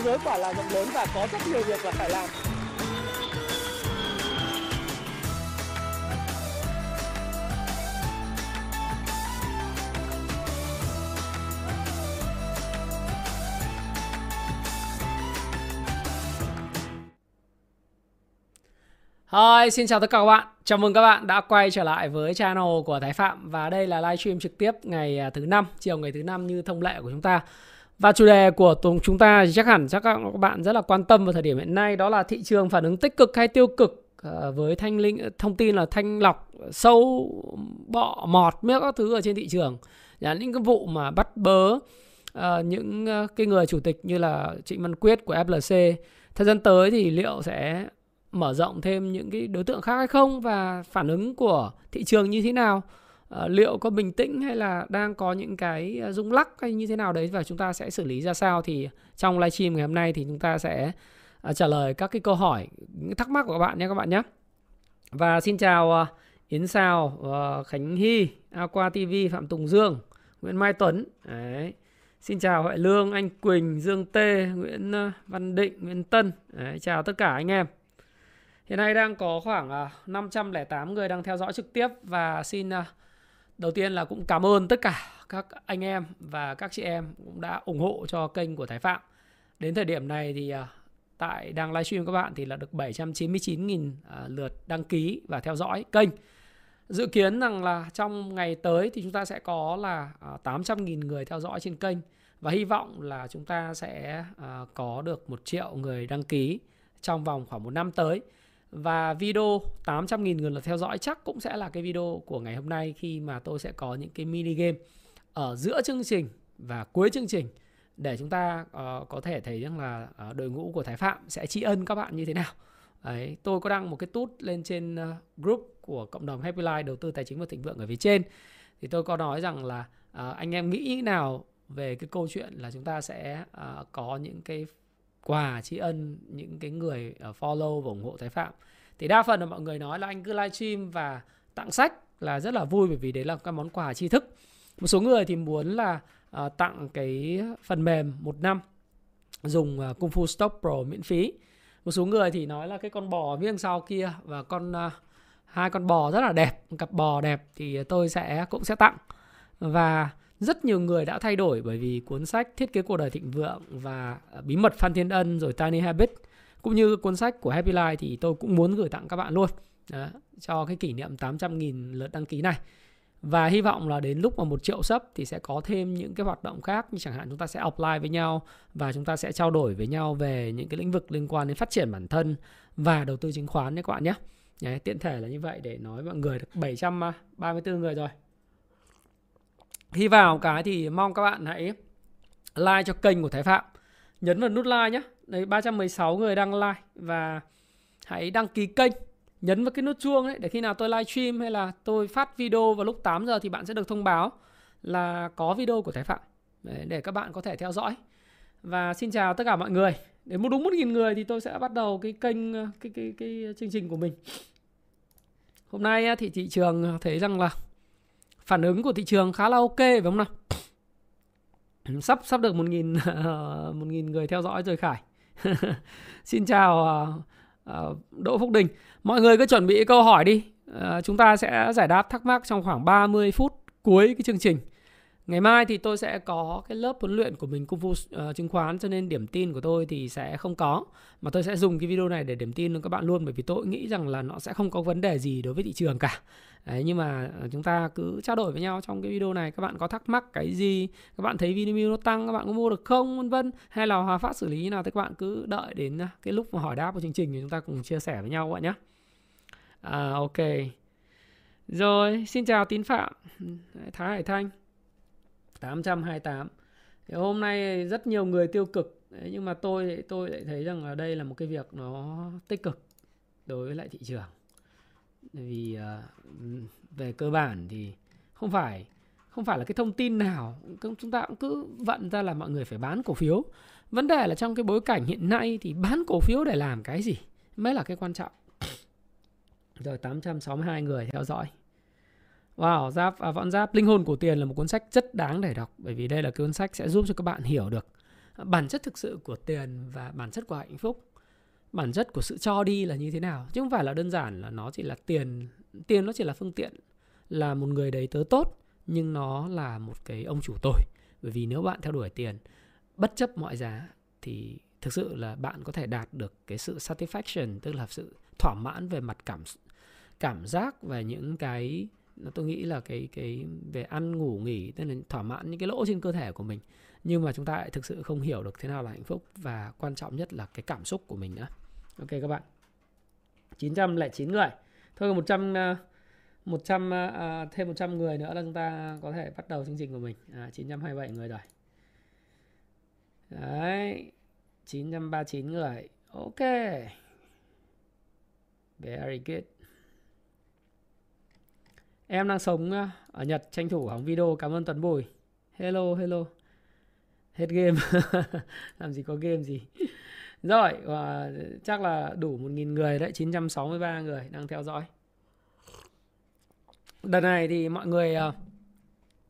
thế giới quả là rộng lớn và có rất nhiều việc là phải làm Hi, xin chào tất cả các bạn. Chào mừng các bạn đã quay trở lại với channel của Thái Phạm và đây là livestream trực tiếp ngày à, thứ năm, chiều ngày thứ năm như thông lệ của chúng ta. Và chủ đề của chúng ta chắc hẳn chắc các bạn rất là quan tâm vào thời điểm hiện nay đó là thị trường phản ứng tích cực hay tiêu cực ờ, với thanh linh ờ, thông tin là thanh lọc sâu bọ mọt miếc các thứ ở trên thị trường. Là những cái vụ mà bắt bớ uh, những cái người chủ tịch như là Trịnh Văn Quyết của FLC thời gian tới thì liệu sẽ mở rộng thêm những cái đối tượng khác hay không và phản ứng của thị trường như thế nào Ờ, liệu có bình tĩnh hay là đang có những cái ờ, rung lắc hay như thế nào đấy và chúng ta sẽ xử lý ra sao thì trong livestream ngày hôm nay thì chúng ta sẽ uh, trả lời các cái câu hỏi những thắc mắc của các bạn nhé các bạn nhé và xin chào uh, Yến Sao, uh, Khánh Hy, Aqua TV, Phạm Tùng Dương, Nguyễn Mai Tuấn. Đấy. Xin chào Huệ Lương, anh Quỳnh, Dương Tê, Nguyễn Văn Định, Nguyễn Tân. Đấy, chào tất cả anh em. Hiện nay đang có khoảng 508 người đang theo dõi trực tiếp và xin đầu tiên là cũng cảm ơn tất cả các anh em và các chị em cũng đã ủng hộ cho kênh của Thái Phạm. Đến thời điểm này thì à, tại đang livestream các bạn thì là được 799.000 à, lượt đăng ký và theo dõi kênh. Dự kiến rằng là trong ngày tới thì chúng ta sẽ có là à, 800.000 người theo dõi trên kênh và hy vọng là chúng ta sẽ có được một triệu người đăng ký trong vòng khoảng một năm tới. Và video 800.000 người là theo dõi chắc cũng sẽ là cái video của ngày hôm nay khi mà tôi sẽ có những cái mini game ở giữa chương trình và cuối chương trình để chúng ta uh, có thể thấy rằng là uh, đội ngũ của Thái Phạm sẽ tri ân các bạn như thế nào. Đấy, tôi có đăng một cái tút lên trên uh, group của cộng đồng Happy Life đầu tư tài chính và thịnh vượng ở phía trên. Thì tôi có nói rằng là uh, anh em nghĩ nào về cái câu chuyện là chúng ta sẽ uh, có những cái quà tri ân những cái người ờ, follow và ủng hộ Thái Phạm. Thì đa phần là mọi người nói là anh cứ livestream và tặng sách là rất là vui bởi vì đấy là các món quà tri thức. Một số người thì muốn là uh, tặng cái phần mềm một năm dùng uh, Kung Fu Stop Pro miễn phí. Một số người thì nói là cái con bò miếng sau kia và con uh, hai con bò rất là đẹp cặp bò đẹp thì tôi sẽ cũng sẽ tặng. Và rất nhiều người đã thay đổi bởi vì cuốn sách Thiết kế cuộc đời thịnh vượng và à, Bí mật Phan Thiên Ân rồi Tiny Habit cũng như cuốn sách của Happy Life thì tôi cũng muốn gửi tặng các bạn luôn Đó, cho cái kỷ niệm 800.000 lượt đăng ký này. Và hy vọng là đến lúc mà một triệu sub thì sẽ có thêm những cái hoạt động khác như chẳng hạn chúng ta sẽ offline với nhau và chúng ta sẽ trao đổi với nhau về những cái lĩnh vực liên quan đến phát triển bản thân và đầu tư chứng khoán nhé các bạn nhé. Đấy, tiện thể là như vậy để nói mọi người được 734 người rồi khi vào cái thì mong các bạn hãy like cho kênh của Thái Phạm. Nhấn vào nút like nhé đấy 316 người đang like và hãy đăng ký kênh nhấn vào cái nút chuông ấy để khi nào tôi live stream hay là tôi phát video vào lúc 8 giờ thì bạn sẽ được thông báo là có video của Thái Phạm. Để, để các bạn có thể theo dõi. Và xin chào tất cả mọi người. Đến một đúng một nghìn người thì tôi sẽ bắt đầu cái kênh cái cái cái, cái chương trình của mình. Hôm nay thì thị trường thấy rằng là phản ứng của thị trường khá là ok phải không nào? Sắp sắp được một nghìn ờ, một nghìn người theo dõi rồi khải. Xin chào uh, uh, đỗ phúc đình. Mọi người cứ chuẩn bị câu hỏi đi. Uh, chúng ta sẽ giải đáp thắc mắc trong khoảng 30 phút cuối cái chương trình. Ngày mai thì tôi sẽ có cái lớp huấn luyện của mình cung phu uh, ờ, chứng khoán cho nên điểm tin của tôi thì sẽ không có. Mà tôi sẽ dùng cái video này để điểm tin cho các bạn luôn bởi vì tôi nghĩ rằng là nó sẽ không có vấn đề gì đối với thị trường cả. Đấy, nhưng mà ờ, chúng ta cứ trao đổi với nhau trong cái video này. Các bạn có thắc mắc cái gì? Các bạn thấy Vinamilk nó tăng các bạn có mua được không? Vân vân. Hay là Hòa Phát xử lý như nào? Thì các bạn cứ đợi đến à, cái lúc mà hỏi đáp của chương trình thì chúng ta cùng chia sẻ với nhau các bạn nhé à, ờ, ok. Rồi xin chào tín phạm. Thái Hải Thanh. 828 thì hôm nay rất nhiều người tiêu cực. Đấy, nhưng mà tôi tôi lại thấy rằng là đây là một cái việc nó tích cực đối với lại thị trường. Vì uh, về cơ bản thì không phải không phải là cái thông tin nào chúng ta cũng cứ vận ra là mọi người phải bán cổ phiếu. Vấn đề là trong cái bối cảnh hiện nay thì bán cổ phiếu để làm cái gì mới là cái quan trọng. Rồi 862 người theo dõi. Wow, giáp à, vọn giáp linh hồn của tiền là một cuốn sách rất đáng để đọc bởi vì đây là cuốn sách sẽ giúp cho các bạn hiểu được à, bản chất thực sự của tiền và bản chất của hạnh phúc. Bản chất của sự cho đi là như thế nào? Chứ không phải là đơn giản là nó chỉ là tiền tiền nó chỉ là phương tiện là một người đấy tớ tốt nhưng nó là một cái ông chủ tồi. Bởi vì nếu bạn theo đuổi tiền bất chấp mọi giá thì thực sự là bạn có thể đạt được cái sự satisfaction tức là sự thỏa mãn về mặt cảm cảm giác và những cái tôi nghĩ là cái cái về ăn ngủ nghỉ tức là thỏa mãn những cái lỗ trên cơ thể của mình. Nhưng mà chúng ta lại thực sự không hiểu được thế nào là hạnh phúc và quan trọng nhất là cái cảm xúc của mình nữa. Ok các bạn. 909 người. Thôi 100 100 à, thêm 100 người nữa là chúng ta có thể bắt đầu chương trình của mình. À, 927 người rồi. Đấy 939 người. Ok. Very good em đang sống ờ, ở Nhật, tranh thủ hóng video, cảm ơn Tuấn Bùi. Hello hello. Hết game. Làm gì có game gì. Rồi và chắc là đủ 1.000 người đấy 963 người đang theo dõi. Đợt này thì mọi người ờ,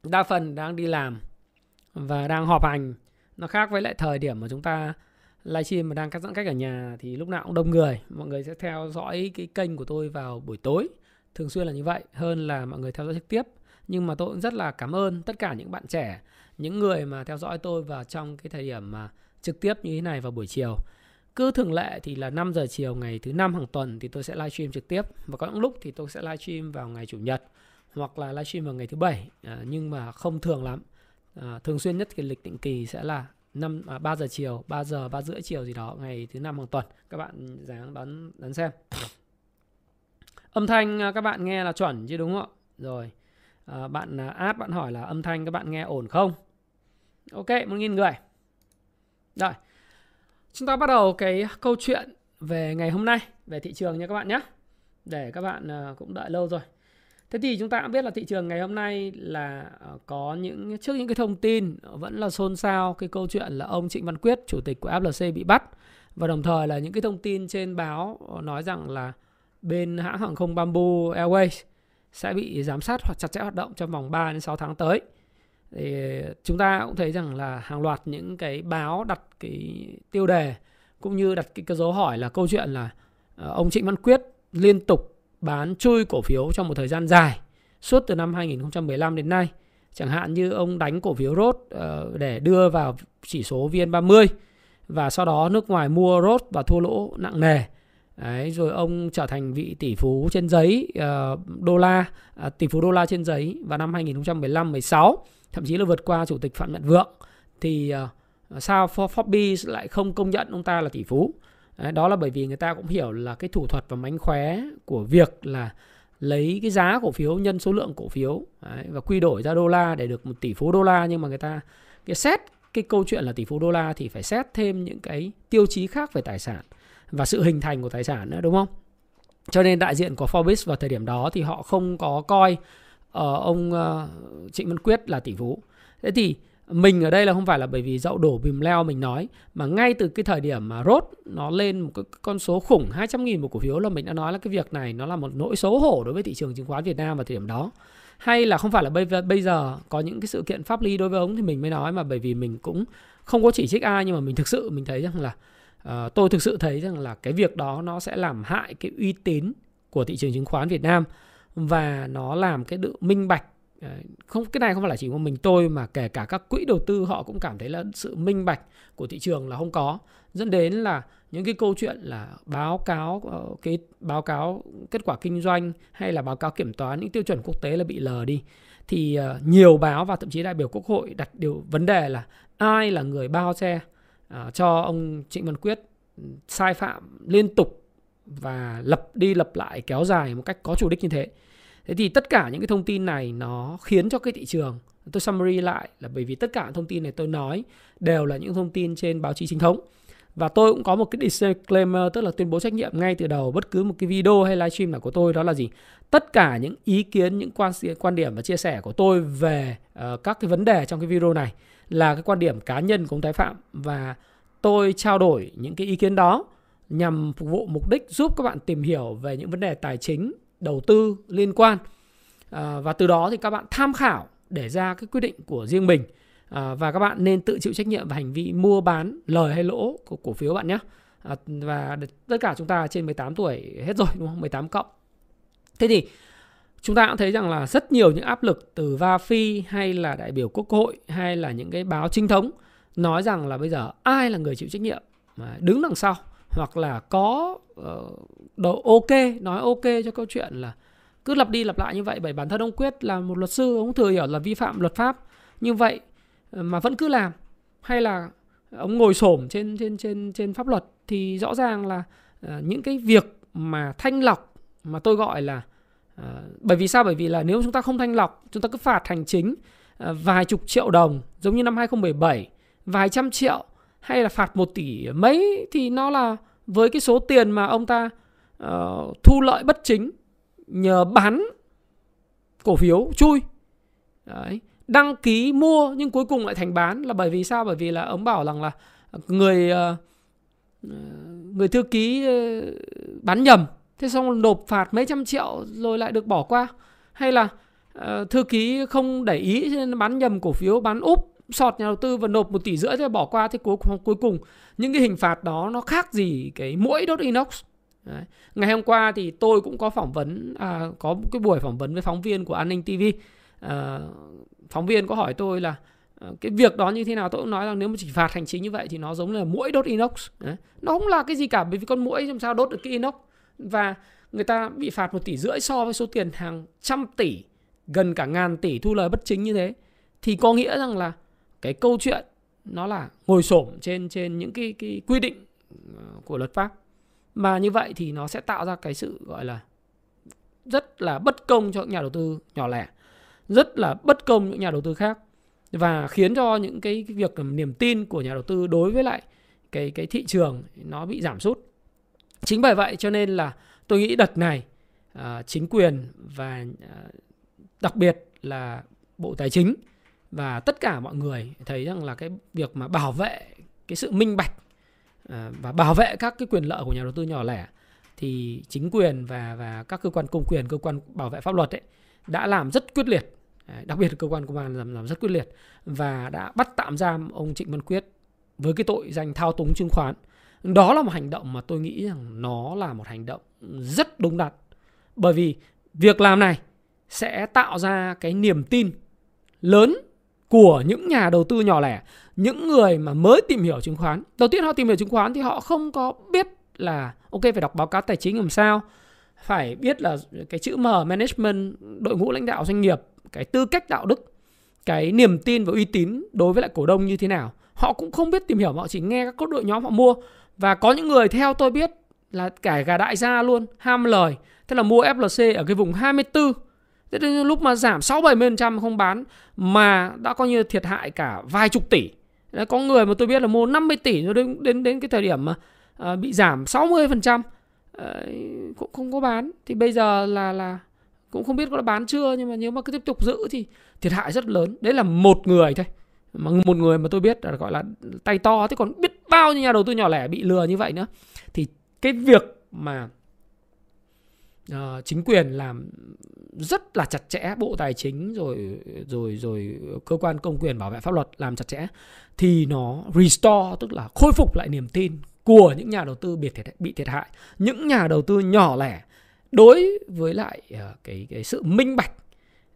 đa phần đang đi làm và đang họp hành. Nó khác với lại thời điểm mà chúng ta livestream mà đang cắt giãn cách ở nhà thì lúc nào cũng đông người. Mọi người sẽ theo dõi cái kênh của tôi vào buổi tối thường xuyên là như vậy hơn là mọi người theo dõi trực tiếp. Nhưng mà tôi cũng rất là cảm ơn tất cả những bạn trẻ những người mà theo dõi tôi vào trong cái thời điểm mà trực tiếp như thế này vào buổi chiều. Cứ thường lệ thì là 5 giờ chiều ngày thứ năm hàng tuần thì tôi sẽ livestream trực tiếp. Và có những lúc thì tôi sẽ livestream vào ngày chủ nhật hoặc là livestream vào ngày thứ bảy. À, nhưng mà không thường lắm. À, thường xuyên nhất cái lịch định kỳ sẽ là năm à, 3 giờ chiều 3 giờ 3 rưỡi chiều gì đó ngày thứ năm hàng tuần. Các bạn dáng đón đón xem âm thanh à, các bạn nghe là chuẩn chứ đúng không ạ? Rồi à, bạn à, ad bạn hỏi là âm thanh các bạn nghe ổn không? Ok một nghìn người. Rồi chúng ta bắt đầu cái câu chuyện về ngày hôm nay về thị trường nha các bạn nhé để các bạn à, cũng đợi lâu rồi. Thế thì chúng ta cũng biết là thị trường ngày hôm nay là có những trước những cái thông tin vẫn là xôn xao cái câu chuyện là ông Trịnh Văn Quyết, chủ tịch của FLC bị bắt. Và đồng thời là những cái thông tin trên báo nói rằng là bên hãng hàng không Bamboo Airways sẽ bị giám sát hoặc chặt chẽ hoạt động trong vòng 3 đến 6 tháng tới. Thì chúng ta cũng thấy rằng là hàng loạt những cái báo đặt cái tiêu đề cũng như đặt cái, cái dấu hỏi là câu chuyện là ờ, ông Trịnh Văn Quyết liên tục bán chui cổ phiếu trong một thời gian dài suốt từ năm 2015 đến nay. Chẳng hạn như ông đánh cổ phiếu ROT ờ, để đưa vào chỉ số VN30 và sau đó nước ngoài mua ROT và thua lỗ nặng nề. Đấy, rồi ông trở thành vị tỷ phú trên giấy uh, đô la, uh, tỷ phú đô la trên giấy vào năm 2015-16, thậm chí là vượt qua chủ tịch Phạm Nhật Vượng. Thì uh, sao Forbes lại không công nhận ông ta là tỷ phú? Đấy, đó là bởi vì người ta cũng hiểu là cái thủ thuật và mánh khóe của việc là lấy cái giá cổ phiếu nhân số lượng cổ phiếu đấy, và quy đổi ra đô la để được một tỷ phú đô la nhưng mà người ta cái xét cái câu chuyện là tỷ phú đô la thì phải xét thêm những cái tiêu chí khác về tài sản và sự hình thành của tài sản nữa đúng không? Cho nên đại diện của Forbes vào thời điểm đó thì họ không có coi uh, ông uh, Trịnh Văn Quyết là tỷ phú. Thế thì mình ở đây là không phải là bởi vì dậu đổ bìm leo mình nói mà ngay từ cái thời điểm mà rốt nó lên một cái con số khủng 200 nghìn một cổ phiếu là mình đã nói là cái việc này nó là một nỗi xấu hổ đối với thị trường chứng khoán Việt Nam vào thời điểm đó hay là không phải là bây bây giờ có những cái sự kiện pháp lý đối với ông thì mình mới nói mà bởi vì mình cũng không có chỉ trích ai nhưng mà mình thực sự mình thấy rằng là Ờ, tôi thực sự thấy rằng là cái việc đó nó sẽ làm hại cái uy tín của thị trường chứng khoán Việt Nam và nó làm cái độ minh bạch. Ờ, không, cái này không phải là chỉ một mình tôi mà kể cả các quỹ đầu tư họ cũng cảm thấy là sự minh bạch của thị trường là không có. Dẫn đến là những cái câu chuyện là báo cáo ờ, cái báo cáo kết quả kinh doanh hay là báo cáo kiểm toán những tiêu chuẩn quốc tế là bị lờ đi. Thì nhiều báo và thậm chí đại biểu quốc hội đặt điều, vấn đề là ai là người bao che? Uh, cho ông Trịnh Văn Quyết sai phạm liên tục và lập đi lập lại kéo dài một cách có chủ đích như thế Thế thì tất cả những cái thông tin này nó khiến cho cái thị trường tôi summary lại là bởi vì tất cả thông tin này tôi nói đều là những thông tin trên báo chí chính thống. Và tôi cũng có một cái disclaimer tức là tuyên bố trách nhiệm ngay từ đầu bất cứ một cái video hay livestream nào của tôi đó là gì? Tất cả những ý kiến, những quan quan điểm và chia sẻ của tôi về uh, các cái vấn đề trong cái video này là cái quan điểm cá nhân của ông Thái Phạm và tôi trao đổi những cái ý kiến đó nhằm phục vụ mục đích giúp các bạn tìm hiểu về những vấn đề tài chính đầu tư liên quan. À, và từ đó thì các bạn tham khảo để ra cái quyết định của riêng mình. À, và các bạn nên tự chịu trách nhiệm về hành vi mua bán lời hay lỗ của cổ phiếu bạn nhé. À, và tất cả chúng ta trên 18 tuổi hết rồi đúng không? 18 cộng. Thế thì chúng ta cũng thấy rằng là rất nhiều những áp lực từ va phi hay là đại biểu quốc hội hay là những cái báo trinh thống nói rằng là bây giờ ai là người chịu trách nhiệm mà đứng đằng sau hoặc là có ờ, uh, độ ok nói ok cho câu chuyện là cứ lặp đi lặp lại như vậy bởi bản thân ông quyết là một luật sư ông thừa hiểu là vi phạm luật pháp như vậy ờ, mà vẫn cứ làm. Hay là ông ngồi xổm trên trên trên trên pháp luật thì rõ ràng là uh, những cái việc mà thanh lọc mà tôi gọi là Ờ, bởi vì sao? Bởi vì là nếu chúng ta không thanh lọc chúng ta cứ phạt hành chính ờ, vài chục triệu đồng giống như năm 2017 vài trăm triệu hay là phạt một tỷ mấy thì nó là với cái số tiền mà ông ta uh, thu lợi bất chính nhờ bán cổ phiếu chui. Đấy. đăng ký mua nhưng cuối cùng lại thành bán là bởi vì sao? Bởi vì là ông bảo rằng là người uh, người thư ký uh, bán nhầm thế xong nộp phạt mấy trăm triệu rồi lại được bỏ qua hay là uh, thư ký không để ý nên bán nhầm cổ phiếu bán úp sọt nhà đầu tư và nộp một tỷ rưỡi thì bỏ qua thế cuối cùng cuối cùng những cái hình phạt đó nó khác gì cái mũi đốt inox Đấy. Ngày hôm qua thì tôi cũng có phỏng vấn à, có một cái buổi phỏng vấn với phóng viên của An ninh TV. À, ờ, phóng viên có hỏi tôi là ờ, cái việc đó như thế nào tôi cũng nói là nếu mà chỉ phạt hành chính như vậy thì nó giống là mũi đốt inox. Đấy. Nó không là cái gì cả bởi vì con mũi làm sao đốt được cái inox và người ta bị phạt một tỷ rưỡi so với số tiền hàng trăm tỷ gần cả ngàn tỷ thu lời bất chính như thế. Thì có nghĩa rằng là cái câu chuyện nó là ngồi xổm trên trên những cái cái quy định ờ, của luật pháp. Mà như vậy thì nó sẽ tạo ra cái sự gọi là rất là bất công cho những nhà đầu tư nhỏ lẻ rất là bất công những nhà đầu tư khác. Và khiến cho những cái, cái việc niềm tin của nhà đầu tư đối với lại cái cái thị trường nó bị giảm sút chính bởi vậy cho nên là tôi nghĩ đợt này à, chính quyền và à, đặc biệt là bộ tài chính và tất cả mọi người thấy rằng là cái việc mà bảo vệ cái sự minh bạch à, và bảo vệ các cái quyền lợi của nhà đầu tư nhỏ lẻ thì chính quyền và và các cơ quan công quyền cơ quan bảo vệ pháp luật ấy đã làm rất quyết liệt. Đặc biệt là cơ quan công an làm, làm rất quyết liệt và đã bắt tạm giam ông Trịnh Văn Quyết với cái tội danh thao túng chứng khoán đó là một hành động mà tôi nghĩ rằng nó là một hành động rất đúng đắn bởi vì việc làm này sẽ tạo ra cái niềm tin lớn của những nhà đầu tư nhỏ lẻ, những người mà mới tìm hiểu chứng khoán. Đầu tiên họ tìm hiểu chứng khoán thì họ không có biết là ok phải đọc báo cáo tài chính làm sao, phải biết là cái chữ M management, đội ngũ lãnh đạo doanh nghiệp, cái tư cách đạo đức, cái niềm tin và uy tín đối với lại cổ đông như thế nào. Họ cũng không biết tìm hiểu, họ chỉ nghe các đội nhóm họ mua và có những người theo tôi biết là cả gà đại gia luôn, ham lời, thế là mua FLC ở cái vùng 24 Thế nên lúc mà giảm 6-70% không bán mà đã coi như thiệt hại cả vài chục tỷ. Đấy, có người mà tôi biết là mua 50 tỷ rồi đến đến đến cái thời điểm mà à, bị giảm 60% à, cũng không có bán thì bây giờ là là cũng không biết có đã bán chưa nhưng mà nếu mà cứ tiếp tục giữ thì thiệt hại rất lớn. Đấy là một người thôi. Mà một người mà tôi biết là gọi là tay to thế còn biết bao nhiêu nhà đầu tư nhỏ lẻ bị lừa như vậy nữa. Thì cái việc mà uh, chính quyền làm rất là chặt chẽ bộ tài chính rồi rồi rồi cơ quan công quyền bảo vệ pháp luật làm chặt chẽ thì nó restore tức là khôi phục lại niềm tin của những nhà đầu tư bị thiệt bị thiệt hại những nhà đầu tư nhỏ lẻ đối với lại uh, cái cái sự minh bạch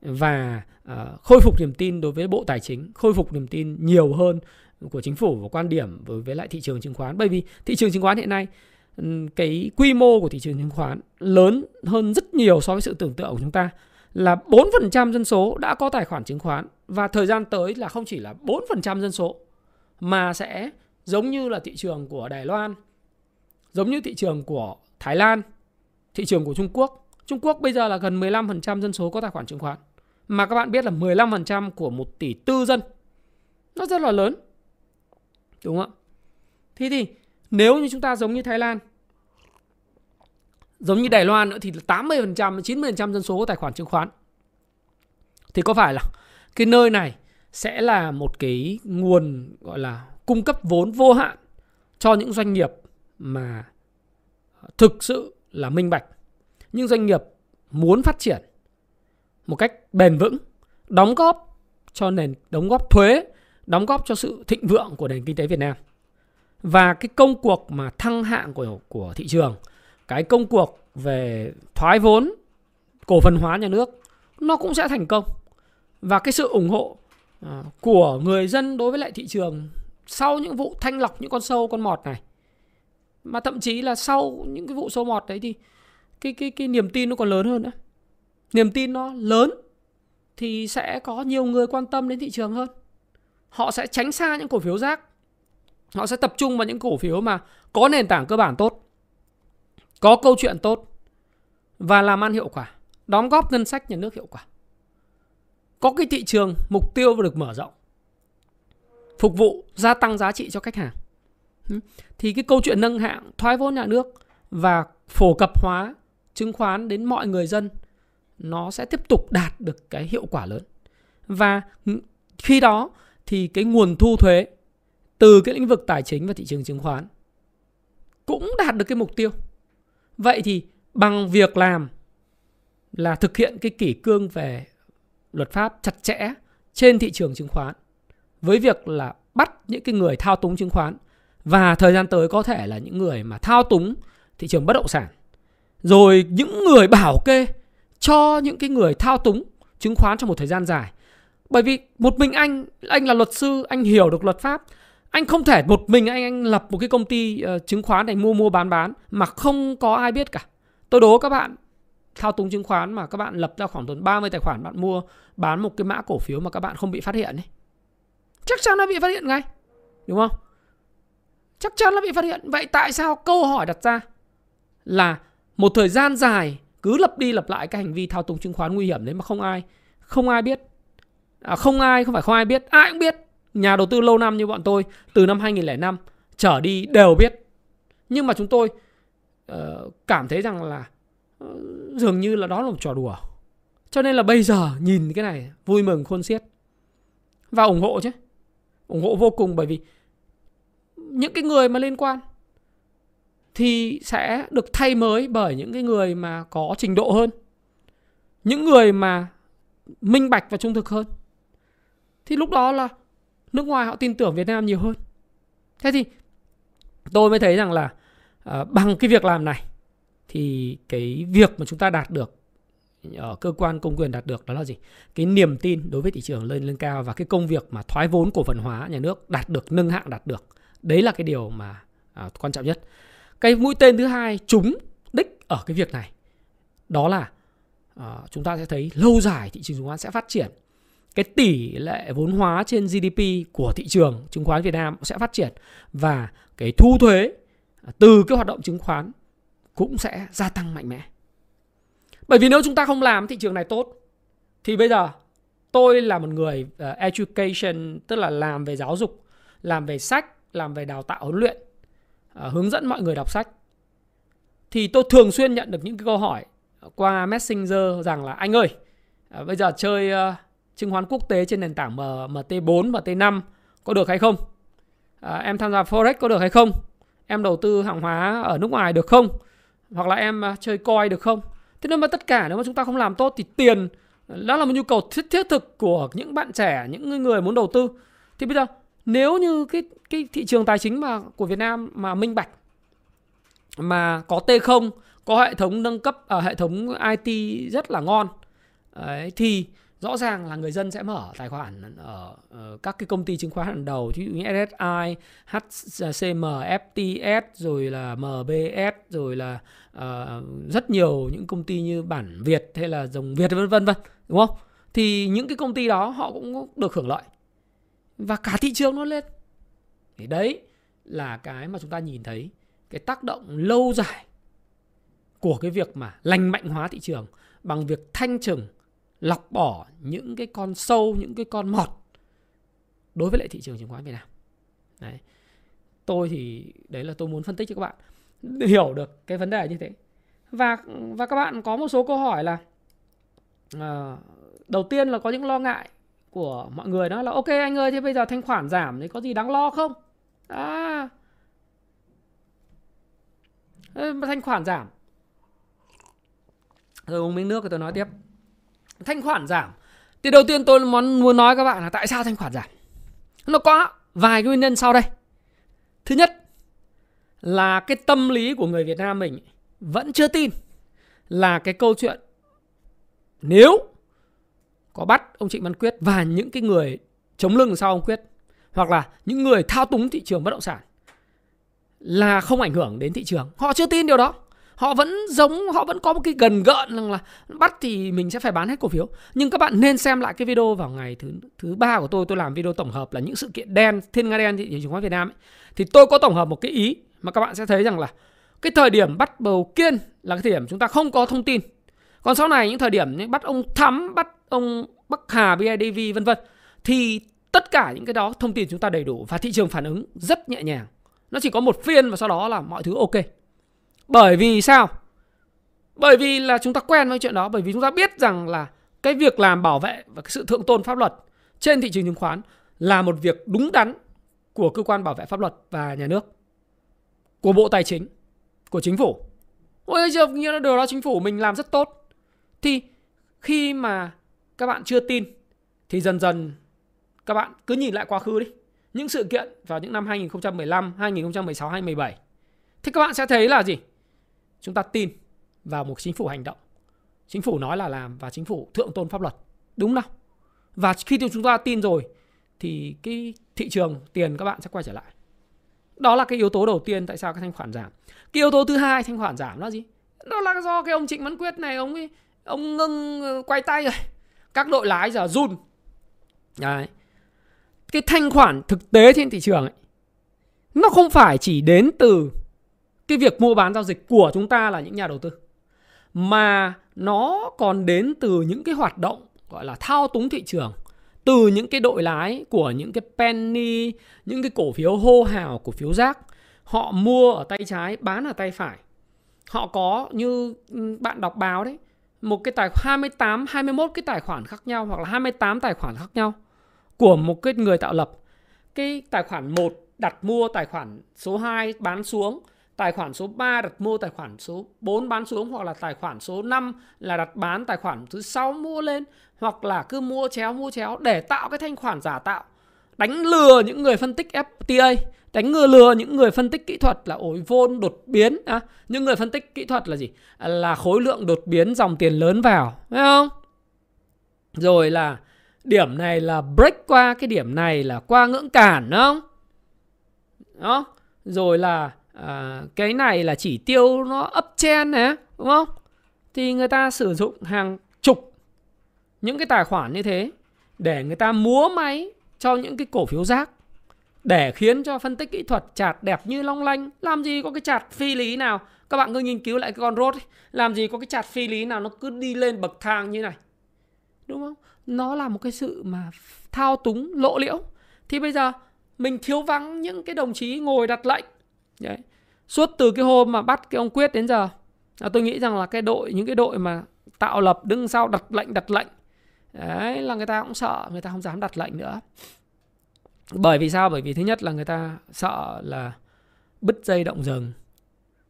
và ờ, khôi phục niềm tin đối với bộ tài chính khôi phục niềm tin nhiều hơn của chính phủ và quan điểm đối với lại thị trường chứng khoán bởi vì thị trường chứng khoán hiện nay cái quy mô của thị trường chứng khoán lớn hơn rất nhiều so với sự tưởng tượng của chúng ta là 4% dân số đã có tài khoản chứng khoán và thời gian tới là không chỉ là 4% dân số mà sẽ giống như là thị trường của Đài Loan, giống như thị trường của Thái Lan, thị trường của Trung Quốc. Trung Quốc bây giờ là gần 15% dân số có tài khoản chứng khoán. Mà các bạn biết là 15% của 1 tỷ tư dân. Nó rất là lớn. Đúng không ạ? Thế thì nếu như chúng ta giống như Thái Lan Giống như Đài Loan nữa thì 80%, 90% dân số có tài khoản chứng khoán Thì có phải là cái nơi này sẽ là một cái nguồn gọi là cung cấp vốn vô hạn cho những doanh nghiệp mà thực sự là minh bạch. những doanh nghiệp muốn phát triển một cách bền vững, đóng góp cho nền đóng góp thuế, đóng góp cho sự thịnh vượng của nền kinh tế Việt Nam. Và cái công cuộc mà thăng hạng của của thị trường, cái công cuộc về thoái vốn, cổ phần hóa nhà nước nó cũng sẽ thành công. Và cái sự ủng hộ à, của người dân đối với lại thị trường sau những vụ thanh lọc những con sâu con mọt này mà thậm chí là sau những cái vụ sâu mọt đấy thì cái cái cái niềm tin nó còn lớn hơn nữa niềm tin nó lớn thì sẽ có nhiều người quan tâm đến thị trường hơn. Họ sẽ tránh xa những cổ phiếu rác. Họ sẽ tập trung vào những cổ phiếu mà có nền tảng cơ bản tốt, có câu chuyện tốt và làm ăn hiệu quả, đóng góp ngân sách nhà nước hiệu quả. Có cái thị trường mục tiêu được mở rộng, phục vụ, gia tăng giá trị cho khách hàng. Thì cái câu chuyện nâng hạng, thoái vốn nhà nước và phổ cập hóa, chứng khoán đến mọi người dân nó sẽ tiếp tục đạt được cái hiệu quả lớn. Và khi đó thì cái nguồn thu thuế từ cái lĩnh vực tài chính và thị trường chứng khoán cũng đạt được cái mục tiêu. Vậy thì bằng việc làm là thực hiện cái kỷ cương về luật pháp chặt chẽ trên thị trường chứng khoán với việc là bắt những cái người thao túng chứng khoán và thời gian tới có thể là những người mà thao túng thị trường bất động sản. Rồi những người bảo kê cho những cái người thao túng chứng khoán trong một thời gian dài bởi vì một mình anh anh là luật sư anh hiểu được luật pháp anh không thể một mình anh anh lập một cái công ty uh, chứng khoán để mua mua bán bán mà không có ai biết cả tôi đố các bạn thao túng chứng khoán mà các bạn lập ra khoảng tầm 30 tài khoản bạn mua bán một cái mã cổ phiếu mà các bạn không bị phát hiện ấy. Chắc chắn nó bị phát hiện ngay. Đúng không? Chắc chắn nó bị phát hiện. Vậy tại sao câu hỏi đặt ra là một thời gian dài cứ lặp đi lặp lại cái hành vi thao túng chứng khoán nguy hiểm đấy mà không ai không ai biết. À, không ai không phải không ai biết, ai cũng biết. Nhà đầu tư lâu năm như bọn tôi từ năm 2005 trở đi đều biết. Nhưng mà chúng tôi uh, cảm thấy rằng là uh, dường như là đó là một trò đùa. Cho nên là bây giờ nhìn cái này vui mừng khôn xiết. Và ủng hộ chứ. ủng hộ vô cùng bởi vì những cái người mà liên quan thì sẽ được thay mới bởi những cái người mà có trình độ hơn. Những người mà minh bạch và trung thực hơn. Thì lúc đó là nước ngoài họ tin tưởng Việt Nam nhiều hơn. Thế thì tôi mới thấy rằng là uh, bằng cái việc làm này thì cái việc mà chúng ta đạt được ở cơ quan công quyền đạt được đó là gì? Cái niềm tin đối với thị trường lên lên cao và cái công việc mà thoái vốn cổ phần hóa nhà nước đạt được nâng hạng đạt được. Đấy là cái điều mà à, quan trọng nhất cái mũi tên thứ hai trúng đích ở cái việc này đó là uh, chúng ta sẽ thấy lâu dài thị trường chứng khoán sẽ phát triển cái tỷ lệ vốn hóa trên GDP của thị trường chứng khoán Việt Nam sẽ phát triển và cái thu thuế từ cái hoạt động chứng khoán cũng sẽ gia tăng mạnh mẽ. Bởi vì nếu chúng ta không làm thị trường này tốt thì bây giờ tôi là một người uh, education tức là làm về giáo dục, làm về sách, làm về đào tạo huấn luyện, uh, hướng dẫn mọi người đọc sách. Thì tôi thường xuyên nhận được những cái câu hỏi qua Messenger rằng là anh ơi, uh, bây giờ chơi uh, chứng khoán quốc tế trên nền tảng MT4, MT5 có được hay không? À, em tham gia Forex có được hay không? Em đầu tư hàng hóa ở nước ngoài được không? Hoặc là em chơi coi được không? Thế nên mà tất cả nếu mà chúng ta không làm tốt thì tiền đó là một nhu cầu thiết thiết thực của những bạn trẻ, những người muốn đầu tư. Thì bây giờ nếu như cái cái thị trường tài chính mà của Việt Nam mà minh bạch mà có T0, có hệ thống nâng cấp ở à, hệ thống IT rất là ngon. Đấy, thì rõ ràng là người dân sẽ mở tài khoản ở, ở các cái công ty chứng khoán hàng đầu ví dụ như SSI, HCM, FTS rồi là MBS rồi là uh, rất nhiều những công ty như bản Việt hay là dòng Việt vân vân vân đúng không? Thì những cái công ty đó họ cũng được hưởng lợi và cả thị trường nó lên. Thì đấy là cái mà chúng ta nhìn thấy cái tác động lâu dài của cái việc mà lành mạnh hóa thị trường bằng việc thanh trừng lọc bỏ những cái con sâu, những cái con mọt đối với lại thị trường chứng khoán Việt Nam. Đấy. Tôi thì đấy là tôi muốn phân tích cho các bạn hiểu được cái vấn đề như thế. Và và các bạn có một số câu hỏi là uh, đầu tiên là có những lo ngại của mọi người đó là ok anh ơi thế bây giờ thanh khoản giảm thì có gì đáng lo không? À, thanh khoản giảm. Rồi uống miếng nước rồi tôi nói tiếp. Thanh khoản giảm. Thì đầu tiên tôi muốn muốn nói các bạn là tại sao thanh khoản giảm? Nó có vài nguyên nhân sau đây. Thứ nhất là cái tâm lý của người Việt Nam mình vẫn chưa tin là cái câu chuyện nếu có bắt ông Trịnh Văn Quyết và những cái người chống lưng sau ông Quyết hoặc là những người thao túng thị trường bất động sản là không ảnh hưởng đến thị trường. Họ chưa tin điều đó. Họ vẫn giống, họ vẫn có một cái gần gợn rằng là bắt thì mình sẽ phải bán hết cổ phiếu. Nhưng các bạn nên xem lại cái video vào ngày thứ thứ ba của tôi, tôi làm video tổng hợp là những sự kiện đen, thiên nga đen thị trường chứng khoán Việt Nam ấy. Thì tôi có tổng hợp một cái ý mà các bạn sẽ thấy rằng là cái thời điểm bắt bầu kiên là cái thời điểm chúng ta không có thông tin. Còn sau này những thời điểm bắt ông Thắm, bắt ông Bắc Hà, BIDV vân vân thì tất cả những cái đó thông tin chúng ta đầy đủ và thị trường phản ứng rất nhẹ nhàng. Nó chỉ có một phiên và sau đó là mọi thứ ok. Bởi vì sao? Bởi vì là chúng ta quen với chuyện đó, bởi vì chúng ta biết rằng là cái việc làm bảo vệ và cái sự thượng tôn pháp luật trên thị trường chứng khoán là một việc đúng đắn của cơ quan bảo vệ pháp luật và nhà nước, của Bộ Tài chính, của chính phủ. Ôi giờ như là điều đó chính phủ mình làm rất tốt. Thì khi mà các bạn chưa tin thì dần dần các bạn cứ nhìn lại quá khứ đi. Những sự kiện vào những năm 2015, 2016, 2017 thì các bạn sẽ thấy là gì? Chúng ta tin vào một chính phủ hành động. Chính phủ nói là làm và chính phủ thượng tôn pháp luật. Đúng không? Và khi chúng ta tin rồi thì cái thị trường tiền các bạn sẽ quay trở lại. Đó là cái yếu tố đầu tiên tại sao cái thanh khoản giảm. Cái yếu tố thứ hai thanh khoản giảm là gì? Đó là do cái ông Trịnh Văn Quyết này ông ấy ông ngưng ờ, quay tay rồi. Các đội lái giờ run. Đấy. Cái thanh khoản thực tế trên thị trường ấy, nó không phải chỉ đến từ cái việc mua bán giao dịch của chúng ta là những nhà đầu tư, mà nó còn đến từ những cái hoạt động, gọi là, thao túng thị trường, từ những cái đội lái của những cái penny, những cái cổ phiếu hô hào, cổ phiếu rác họ mua ở tay trái, bán ở tay phải họ có, như ừ, bạn đọc báo đấy một cái tài 28 21 cái tài khoản khác nhau hoặc là 28 tài khoản khác nhau của một cái người tạo lập. Cái tài khoản 1 đặt mua tài khoản số 2 bán xuống, tài khoản số 3 đặt mua tài khoản số 4 bán xuống, hoặc là tài khoản số 5 là đặt bán tài khoản thứ 6 mua lên, hoặc là cứ mua chéo mua chéo để tạo cái thanh khoản giả tạo. Đánh lừa những người phân tích FTA đánh ngừa lừa những người phân tích kỹ thuật là ổi vôn đột biến à, những người phân tích kỹ thuật là gì? Là khối lượng đột biến dòng tiền lớn vào phải không? Rồi là điểm này là break qua cái điểm này là qua ngưỡng cản đúng không? Đó. Rồi là à, cái này là chỉ tiêu nó uptrend này đúng không? Thì người ta sử dụng hàng chục những cái tài khoản như thế để người ta múa máy cho những cái cổ phiếu rác để khiến cho phân tích kỹ thuật chart đẹp như long lanh làm gì có cái chart phi lý nào? Các bạn cứ nghiên cứu lại cái con rốt làm gì có cái chart phi lý nào nó cứ đi lên bậc thang như này. Đúng không? Nó là một cái sự mà thao túng lộ liễu. Thì bây giờ mình thiếu vắng những cái đồng chí ngồi đặt lệnh. Đấy. Suốt từ cái hôm mà bắt cái ông Quyết đến giờ à, Tôi nghĩ rằng là cái đội Những cái đội mà tạo lập đứng sau đặt lệnh đặt lệnh. Đấy là người ta cũng sợ Người ta không dám đặt lệnh nữa. Bởi vì sao? Bởi vì thứ nhất là người ta sợ là Bứt dây động rừng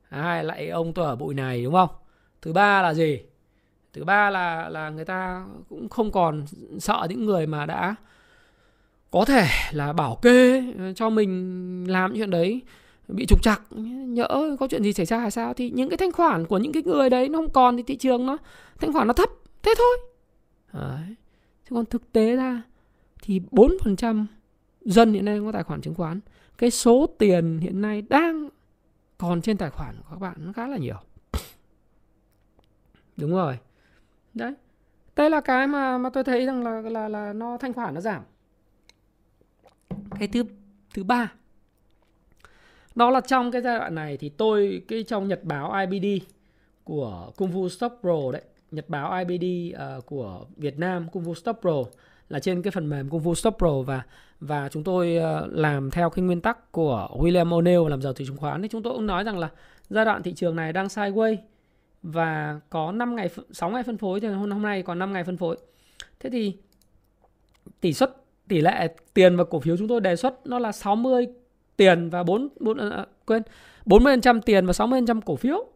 Hai lại ông tôi ở bụi này, đúng không? Thứ ba là gì? Thứ ba là là người ta cũng không còn sợ những người mà đã có thể là bảo kê cho mình làm những chuyện đấy, bị trục trặc nhỡ có chuyện gì xảy ra hay sao thì những cái thanh khoản của những cái người đấy nó không còn thì thị trường nó, thanh khoản nó thấp, thế thôi đấy. chứ còn thực tế ra thì bốn phần trăm dân hiện nay có tài khoản chứng khoán cái số tiền hiện nay đang còn trên tài khoản của các bạn nó khá là nhiều. Đúng rồi. Đấy. Đây là cái mà mà tôi thấy rằng là là là nó thanh khoản nó giảm. Cái thứ thứ ba. Đó là trong cái giai đoạn này thì tôi cái trong nhật báo IBD của Kung Fu stock Pro đấy nhật báo IBD uh, ờ, của Việt Nam Kung Fu stock Pro là trên cái phần mềm Kung Fu Stop Pro và và chúng tôi ờ, làm theo cái nguyên tắc của William O'Neill làm giàu từ chứng khoán thì chúng tôi cũng nói rằng là giai đoạn thị trường này đang sideways và có 5 ngày 6 ngày phân phối thì hôm hôm nay còn 5 ngày phân phối. Thế thì tỷ suất tỷ lệ tiền và cổ phiếu chúng tôi đề xuất nó là 60 tiền và 4, 4 à, quên 40% tiền và 60% cổ phiếu.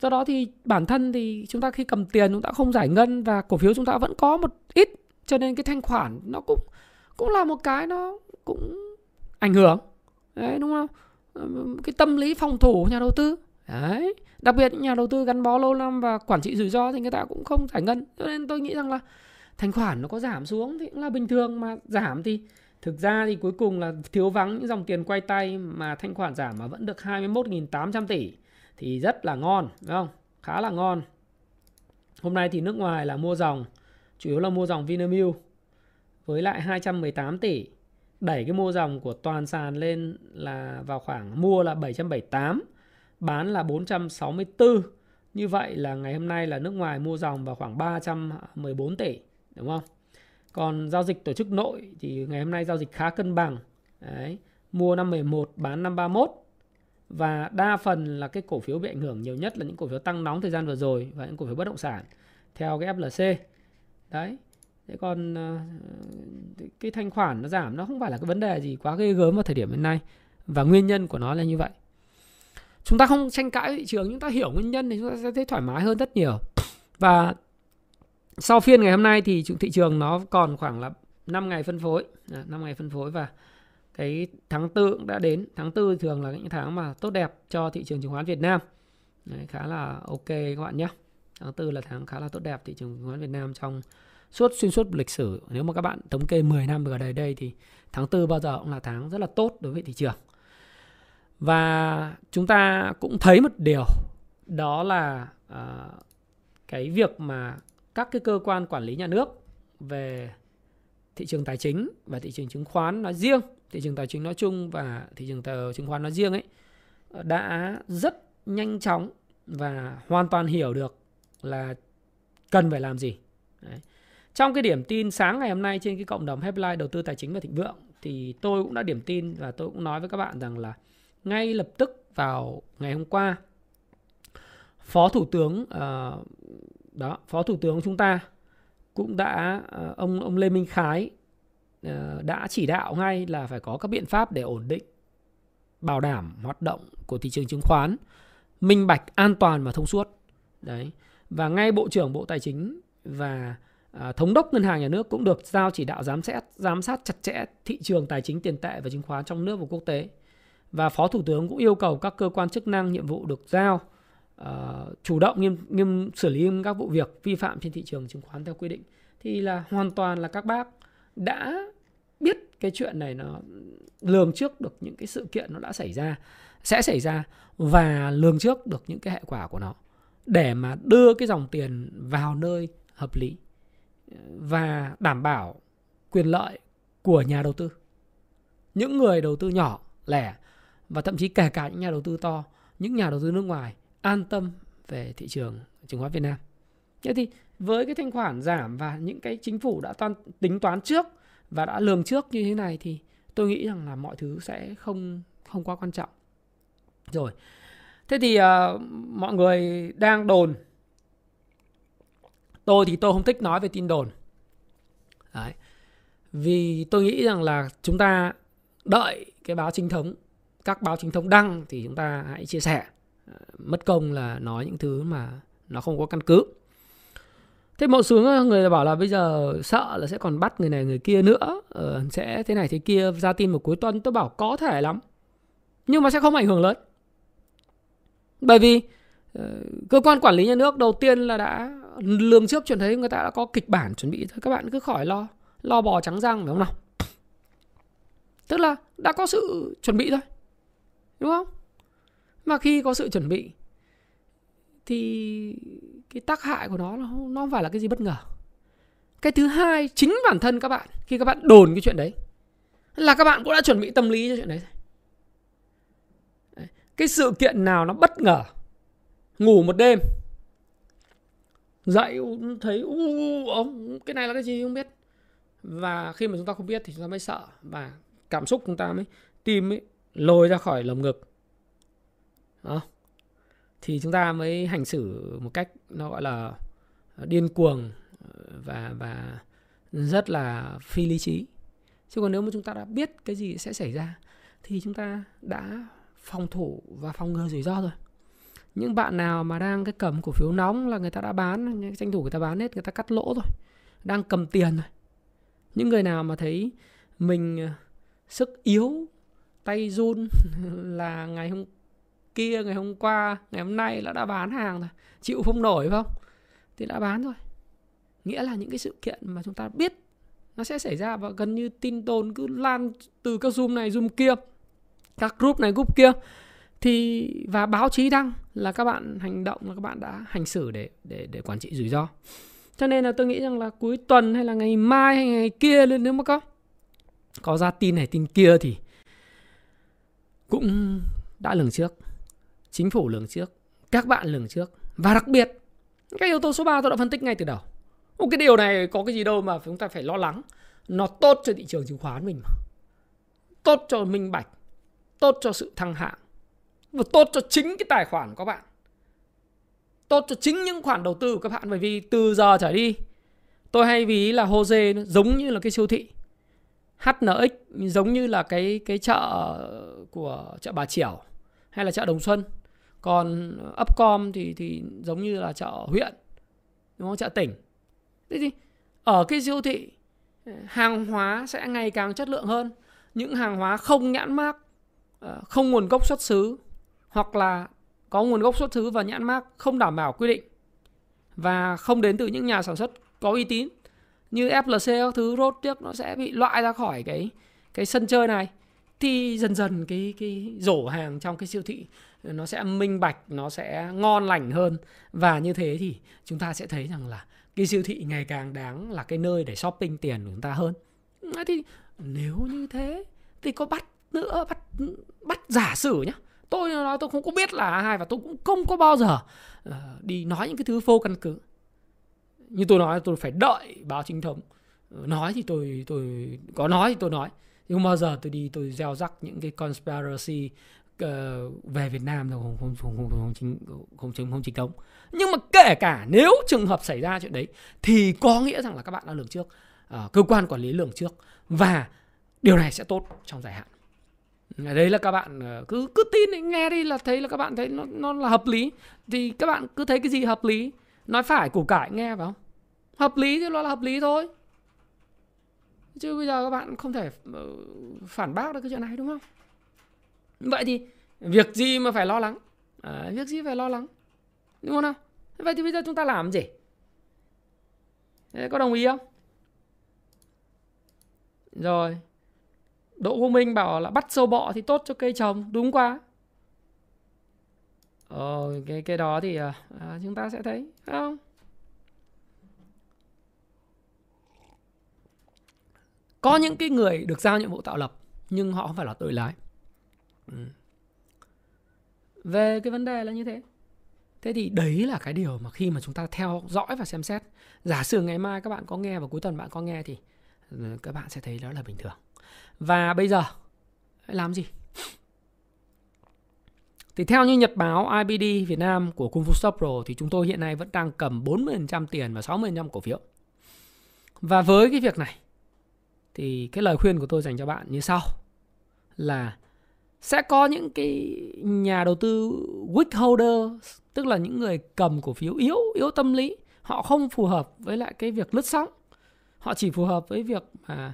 Do đó thì bản thân thì chúng ta khi cầm tiền chúng ta không giải ngân và cổ phiếu chúng ta vẫn có một ít cho nên cái thanh khoản nó cũng cũng là một cái nó cũng ảnh hưởng. Đấy, đúng không? Cái tâm lý phòng thủ của nhà đầu tư. Đấy, đặc biệt những nhà đầu tư gắn bó lâu năm và quản trị rủi ro thì người ta cũng không giải ngân. Cho nên tôi nghĩ rằng là thanh khoản nó có giảm xuống thì cũng là bình thường mà giảm thì thực ra thì cuối cùng là thiếu vắng những dòng tiền quay tay mà thanh khoản giảm mà vẫn được 21.800 tỷ thì rất là ngon, đúng không? Khá là ngon. Hôm nay thì nước ngoài là mua dòng chủ yếu là mua dòng Vinamilk với lại 218 tỷ. Đẩy cái mua dòng của toàn sàn lên là vào khoảng mua là 778 bán là 464 như vậy là ngày hôm nay là nước ngoài mua dòng vào khoảng 314 tỷ đúng không? Còn giao dịch tổ chức nội thì ngày hôm nay giao dịch khá cân bằng. Đấy, mua 511 bán 531 và đa phần là cái cổ phiếu bị ảnh hưởng nhiều nhất là những cổ phiếu tăng nóng thời gian vừa rồi và những cổ phiếu bất động sản theo cái FLC đấy. Thế còn ờ, cái thanh khoản nó giảm nó không phải là cái vấn đề gì quá ghê gớm vào thời điểm hiện nay. Và nguyên nhân của nó là như vậy. Chúng ta không tranh cãi thị trường chúng ta hiểu nguyên nhân thì chúng ta sẽ thấy thoải mái hơn rất nhiều. Và sau phiên ngày hôm nay thì thị trường nó còn khoảng là 5 ngày phân phối. 5 ngày phân phối và cái tháng tư cũng đã đến. Tháng tư thường là những tháng mà tốt đẹp cho thị trường chứng khoán Việt Nam. Đấy, khá là ok các bạn nhé. Tháng tư là tháng khá là tốt đẹp thị trường chứng khoán Việt Nam trong suốt xuyên suốt lịch sử nếu mà các bạn thống kê 10 năm gần đây đây thì tháng tư bao giờ cũng là tháng rất là tốt đối với thị trường và chúng ta cũng thấy một điều đó là uh, cái việc mà các cái cơ quan quản lý nhà nước về thị trường tài chính và thị trường chứng khoán nói riêng, thị trường tài chính nói chung và thị trường tờ chứng khoán nói riêng ấy đã rất nhanh chóng và hoàn toàn hiểu được là cần phải làm gì. Đấy. Trong cái điểm tin sáng ngày hôm nay trên cái cộng đồng Headline đầu tư tài chính và thịnh vượng thì tôi cũng đã điểm tin và tôi cũng nói với các bạn rằng là ngay lập tức vào ngày hôm qua Phó Thủ tướng uh, đó phó thủ tướng chúng ta cũng đã uh, ông ông Lê Minh Khái uh, đã chỉ đạo ngay là phải có các biện pháp để ổn định bảo đảm hoạt động của thị trường chứng khoán minh bạch an toàn và thông suốt. Đấy. Và ngay bộ trưởng bộ tài chính và À, thống đốc ngân hàng nhà nước cũng được giao chỉ đạo giám sát giám sát chặt chẽ thị trường tài chính tiền tệ và chứng khoán trong nước và quốc tế. Và phó thủ tướng cũng yêu cầu các cơ quan chức năng nhiệm vụ được giao uh, chủ động nghiêm nghiêm xử lý các vụ việc vi phạm trên thị trường chứng khoán theo quy định. Thì là hoàn toàn là các bác đã biết cái chuyện này nó lường trước được những cái sự kiện nó đã xảy ra sẽ xảy ra và lường trước được những cái hệ quả của nó để mà đưa cái dòng tiền vào nơi hợp lý và đảm bảo quyền lợi của nhà đầu tư những người đầu tư nhỏ lẻ và thậm chí kể cả những nhà đầu tư to những nhà đầu tư nước ngoài an tâm về thị trường chứng khoán Việt Nam. Thế thì với cái thanh khoản giảm và những cái chính phủ đã toán, tính toán trước và đã lường trước như thế này thì tôi nghĩ rằng là mọi thứ sẽ không không quá quan trọng. Rồi. Thế thì uh, mọi người đang đồn Tôi thì tôi không thích nói về tin đồn. Đấy. Vì tôi nghĩ rằng là chúng ta đợi cái báo chính thống, các báo chính thống đăng thì chúng ta hãy chia sẻ ờ, mất công là nói những thứ mà nó không có căn cứ thế một số người bảo là bây giờ sợ là sẽ còn bắt người này người kia nữa ờ, sẽ thế này thế kia ra tin một cuối tuần tôi bảo có thể lắm nhưng mà sẽ không ảnh hưởng lớn bởi vì ờ, cơ quan quản lý nhà nước đầu tiên là đã lường trước chuyện thấy người ta đã có kịch bản chuẩn bị, thôi các bạn cứ khỏi lo. Lo bò trắng răng, phải không nào? Tức là đã có sự chuẩn bị thôi, đúng không? Mà khi có sự chuẩn bị, thì cái tác hại của nó nó không phải là cái gì bất ngờ. Cái thứ hai chính bản thân các bạn, khi các bạn đồn cái chuyện đấy, là các bạn cũng đã chuẩn bị tâm lý cho chuyện đấy. Cái sự kiện nào nó bất ngờ, ngủ một đêm dậy thấy, u, ông, cái này là cái gì không biết? Và khi mà chúng ta không biết thì chúng ta mới sợ và cảm xúc chúng ta mới, tim ấy lôi ra khỏi lồng ngực. Đó. thì chúng ta mới hành xử một cách nó gọi là điên cuồng và và rất là phi lý trí. Chứ còn nếu mà chúng ta đã biết cái gì sẽ xảy ra thì chúng ta đã phòng thủ và phòng ngừa rủi ro rồi những bạn nào mà đang cái cầm cổ phiếu nóng là người ta đã bán tranh thủ người ta bán hết, người ta cắt lỗ rồi, đang cầm tiền rồi. Những người nào mà thấy mình ờ, sức yếu, tay run là ngày hôm kia, ngày hôm qua, ngày hôm nay là đã bán hàng rồi, chịu không nổi phải không? Thì đã bán rồi. Nghĩa là những cái sự kiện mà chúng ta biết nó sẽ xảy ra và gần như tin đồn cứ lan từ các zoom này, zoom kia, các group này, group kia thì, và báo chí đăng là các bạn hành động, là các bạn đã hành xử để để để quản trị rủi ro. Cho nên là tôi nghĩ rằng là cuối tuần hay là ngày mai hay ngày kia lên nếu mà có có ra tin này, tin kia thì cũng đã lường trước, chính phủ lường trước, các bạn lường trước. Và đặc biệt, cái yếu tố số 3 tôi đã phân tích ngay từ đầu. Một cái điều này có cái gì đâu mà chúng ta phải lo lắng. Nó tốt cho thị trường chứng khoán mình mà. Tốt cho minh bạch. Tốt cho sự thăng hạng và tốt cho chính cái tài khoản của các bạn. Tốt cho chính những khoản đầu tư của các bạn bởi vì từ giờ trở đi tôi hay ví là Jose giống như là cái siêu thị. HNX giống như là cái cái chợ của chợ Bà Triểu, hay là chợ Đồng Xuân. Còn Upcom thì thì giống như là chợ huyện đúng không? Chợ tỉnh. Thế thì ở cái siêu thị hàng hóa sẽ ngày càng chất lượng hơn. Những hàng hóa không nhãn mác ờ, không nguồn gốc xuất xứ hoặc là có nguồn gốc xuất xứ và nhãn mác không đảm bảo quy định và không đến từ những nhà sản xuất có uy tín như FLC các thứ rốt tiếc nó sẽ bị loại ra khỏi cái cái sân chơi này. Thì dần dần cái cái rổ hàng trong cái siêu thị nó sẽ minh bạch, nó sẽ ngon lành hơn. Và như thế thì chúng ta sẽ thấy rằng là cái siêu thị ngày càng đáng là cái nơi để shopping tiền của chúng ta hơn. Thì nếu như thế thì có bắt nữa, bắt bắt giả sử nhá tôi nói tôi không có biết là ai và tôi cũng không có bao giờ ờ, đi nói những cái thứ vô căn cứ. Như tôi nói tôi phải đợi báo chính thống. Ờ, nói thì tôi tôi có nói thì tôi nói. Nhưng bao giờ tôi đi tôi gieo rắc những cái conspiracy uh, về Việt Nam rồi không không không không không chính không chính không chính thống. Nhưng mà kể cả nếu trường hợp xảy ra chuyện đấy thì có nghĩa rằng là các bạn đã lường trước uh, cơ quan quản lý lường trước. Và điều này sẽ tốt trong dài hạn đấy là các bạn ờ, cứ cứ tin nghe đi là thấy là các bạn thấy nó nó là hợp lý. Thì các bạn cứ thấy cái gì hợp lý nói phải củ cải nghe phải không? Hợp lý thì nó là hợp lý thôi. Chứ bây giờ các bạn không thể ờ, phản bác được cái chuyện này đúng không? Vậy thì việc gì mà phải lo lắng? À, việc gì phải lo lắng? Đúng không nào? Vậy thì bây giờ chúng ta làm gì? Thế có đồng ý không? Rồi. Đỗ Quốc Minh bảo là bắt sâu bọ thì tốt cho cây trồng. Đúng quá. Ờ, cái cái đó thì ờ, à, chúng ta sẽ thấy không? Có những cái người được giao nhiệm vụ tạo lập nhưng họ không phải là tội lái. Ừ. về cái vấn đề là như thế. Thế thì đấy là cái điều mà khi mà chúng ta theo dõi và xem xét. Giả sử ngày mai các bạn có nghe và cuối tuần bạn có nghe thì ừ, các bạn sẽ thấy đó là bình thường và bây giờ, làm gì thì theo như nhật báo IBD Việt Nam của Kung Fu Stop Pro thì chúng tôi hiện nay vẫn đang cầm 40% tiền và 60% cổ phiếu. Và với cái việc này, thì cái lời khuyên của tôi dành cho bạn như sau, là sẽ có những cái nhà đầu tư weak holder tức là những người cầm cổ phiếu yếu yếu tâm lý, họ không phù hợp với lại cái việc lướt sóng họ chỉ phù hợp với việc mà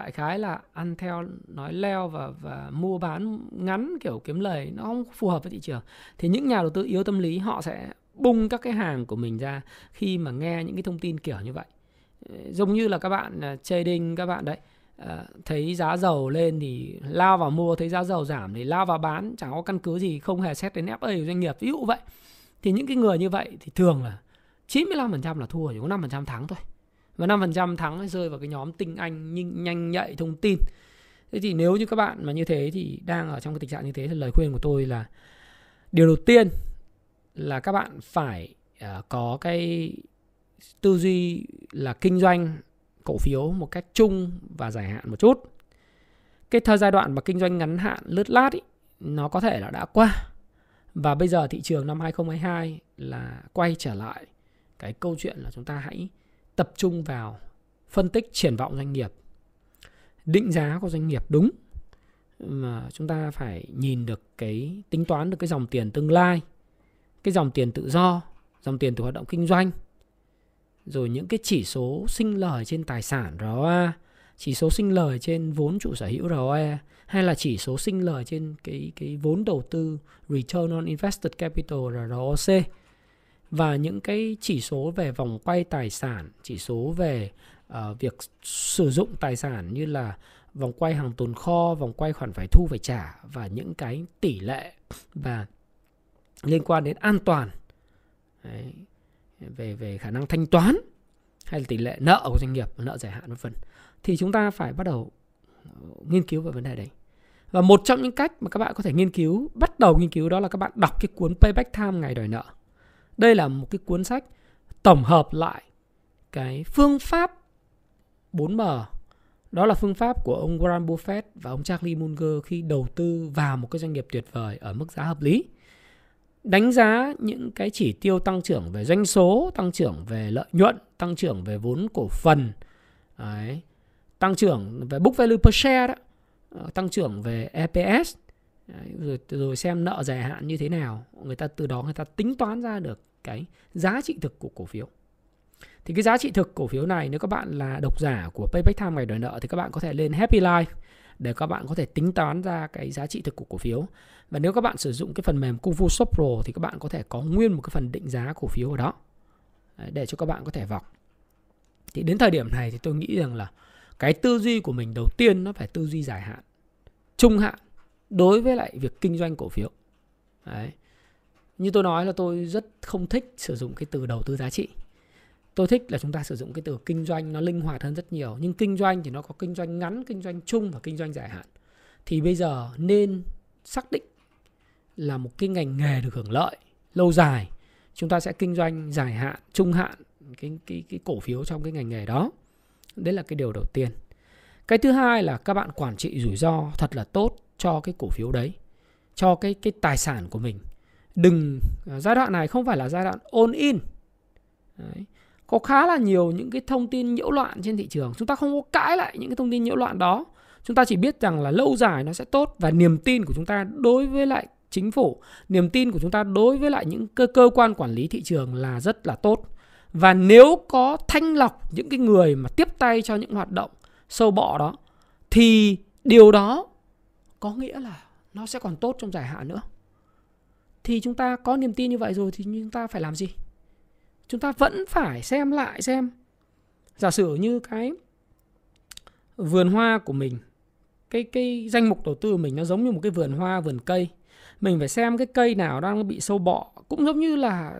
đại khái là ăn theo nói leo và và mua bán ngắn kiểu kiếm lời, nó không phù hợp với thị trường. Thì những nhà đầu tư yếu tâm lý, họ sẽ bung các cái hàng của mình ra khi mà nghe những cái thông tin kiểu như vậy. Ờ, giống như là các bạn ờ, trading các bạn đấy ờ, thấy giá dầu lên thì lao vào mua, thấy giá dầu giảm thì lao vào bán, chẳng có căn cứ gì, không hề xét đến FA của doanh nghiệp. Ví dụ vậy. Thì những cái người như vậy thì thường là 95% là thua, chỉ có 5% thắng thôi và 5% thắng rơi vào cái nhóm tinh anh nhanh, nhanh nhạy thông tin. Thế thì nếu như các bạn mà như thế thì đang ở trong cái tình trạng như thế thì lời khuyên của tôi là điều đầu tiên là các bạn phải uh, có cái tư duy là kinh doanh cổ phiếu một cách chung và dài hạn một chút. Cái thời giai đoạn mà kinh doanh ngắn hạn lướt lát ý, nó có thể là đã qua. Và bây giờ thị trường năm 2022 là quay trở lại cái câu chuyện là chúng ta hãy tập trung vào phân tích triển vọng doanh nghiệp. Định giá của doanh nghiệp đúng, mà chúng ta phải nhìn được cái, tính toán được cái dòng tiền tương lai, cái dòng tiền tự do, dòng tiền từ hoạt động kinh doanh, rồi những cái chỉ số sinh lời trên tài sản ROA chỉ số sinh lời trên vốn chủ sở hữu ROE hay là chỉ số sinh lời trên cái cái vốn đầu tư return on invested capital ROC và những cái chỉ số về vòng quay tài sản, chỉ số về uh, việc sử dụng tài sản như là vòng quay hàng tồn kho, vòng quay khoản phải thu phải trả và những cái tỷ lệ và liên quan đến an toàn Đấy. về về khả năng thanh toán hay là tỷ lệ nợ của doanh nghiệp, nợ dài hạn vân vân thì chúng ta phải bắt đầu ờ, nghiên cứu về vấn đề đấy. Và một trong những cách mà các bạn có thể nghiên cứu, bắt đầu nghiên cứu đó là các bạn đọc cái cuốn Payback Time ngày đòi nợ. Đây là một cái cuốn sách tổng hợp lại cái phương pháp 4M đó là phương pháp của ông Warren Buffett và ông Charlie Munger khi đầu tư vào một cái doanh nghiệp tuyệt vời ở mức giá hợp lý. Đánh giá những cái chỉ tiêu tăng trưởng về doanh số, tăng trưởng về lợi nhuận, tăng trưởng về vốn cổ phần, đấy, tăng trưởng về book value per share đó, ờ, tăng trưởng về EPS, đấy, rồi rồi xem nợ dài hạn như thế nào, người ta từ đó người ta tính toán ra được cái giá trị thực của cổ phiếu. Thì cái giá trị thực cổ phiếu này nếu các bạn là độc giả của Payback Time ngày đòi nợ thì các bạn có thể lên Happy Life để các bạn có thể tính toán ra cái giá trị thực của cổ phiếu. Và nếu các bạn sử dụng cái phần mềm Kung Fu Shop Pro thì các bạn có thể có nguyên một cái phần định giá cổ phiếu ở đó để cho các bạn có thể vào. Thì đến thời điểm này thì tôi nghĩ rằng là cái tư duy của mình đầu tiên nó phải tư duy dài hạn, trung hạn đối với lại việc kinh doanh cổ phiếu. Đấy. Như tôi nói là tôi rất không thích sử dụng cái từ đầu tư giá trị. Tôi thích là chúng ta sử dụng cái từ kinh doanh, nó linh hoạt hơn rất nhiều. Nhưng kinh doanh thì nó có kinh doanh ngắn, kinh doanh chung và kinh doanh dài hạn. Thì bây giờ nên xác định là một cái ngành nghề được hưởng lợi lâu dài. Chúng ta sẽ kinh doanh dài hạn, trung hạn cái cái cái cổ phiếu trong cái ngành nghề đó. Đấy là cái điều đầu tiên. Cái thứ hai là các bạn quản trị rủi ro thật là tốt cho cái cổ phiếu đấy, cho cái cái tài sản của mình đừng à, giai đoạn này không phải là giai đoạn all in. Đấy. Có khá là nhiều những cái thông tin nhiễu loạn trên thị trường. Chúng ta không có cãi lại những cái thông tin nhiễu loạn đó. Chúng ta chỉ biết rằng là lâu dài nó sẽ tốt và niềm tin của chúng ta đối với lại chính phủ, niềm tin của chúng ta đối với lại những cơ cơ quan quản lý thị trường là rất là tốt. Và nếu có thanh lọc những cái người mà tiếp tay cho những hoạt động sâu bọ đó, thì điều đó có nghĩa là nó sẽ còn tốt trong dài hạn nữa thì chúng ta có niềm tin như vậy rồi thì chúng ta phải làm gì? Chúng ta vẫn phải xem lại xem. Giả sử như cái vườn hoa của mình, cái cái danh mục đầu tư của mình nó giống như một cái vườn hoa, vườn cây. Mình phải xem cái cây nào đang bị sâu bọ, cũng giống như là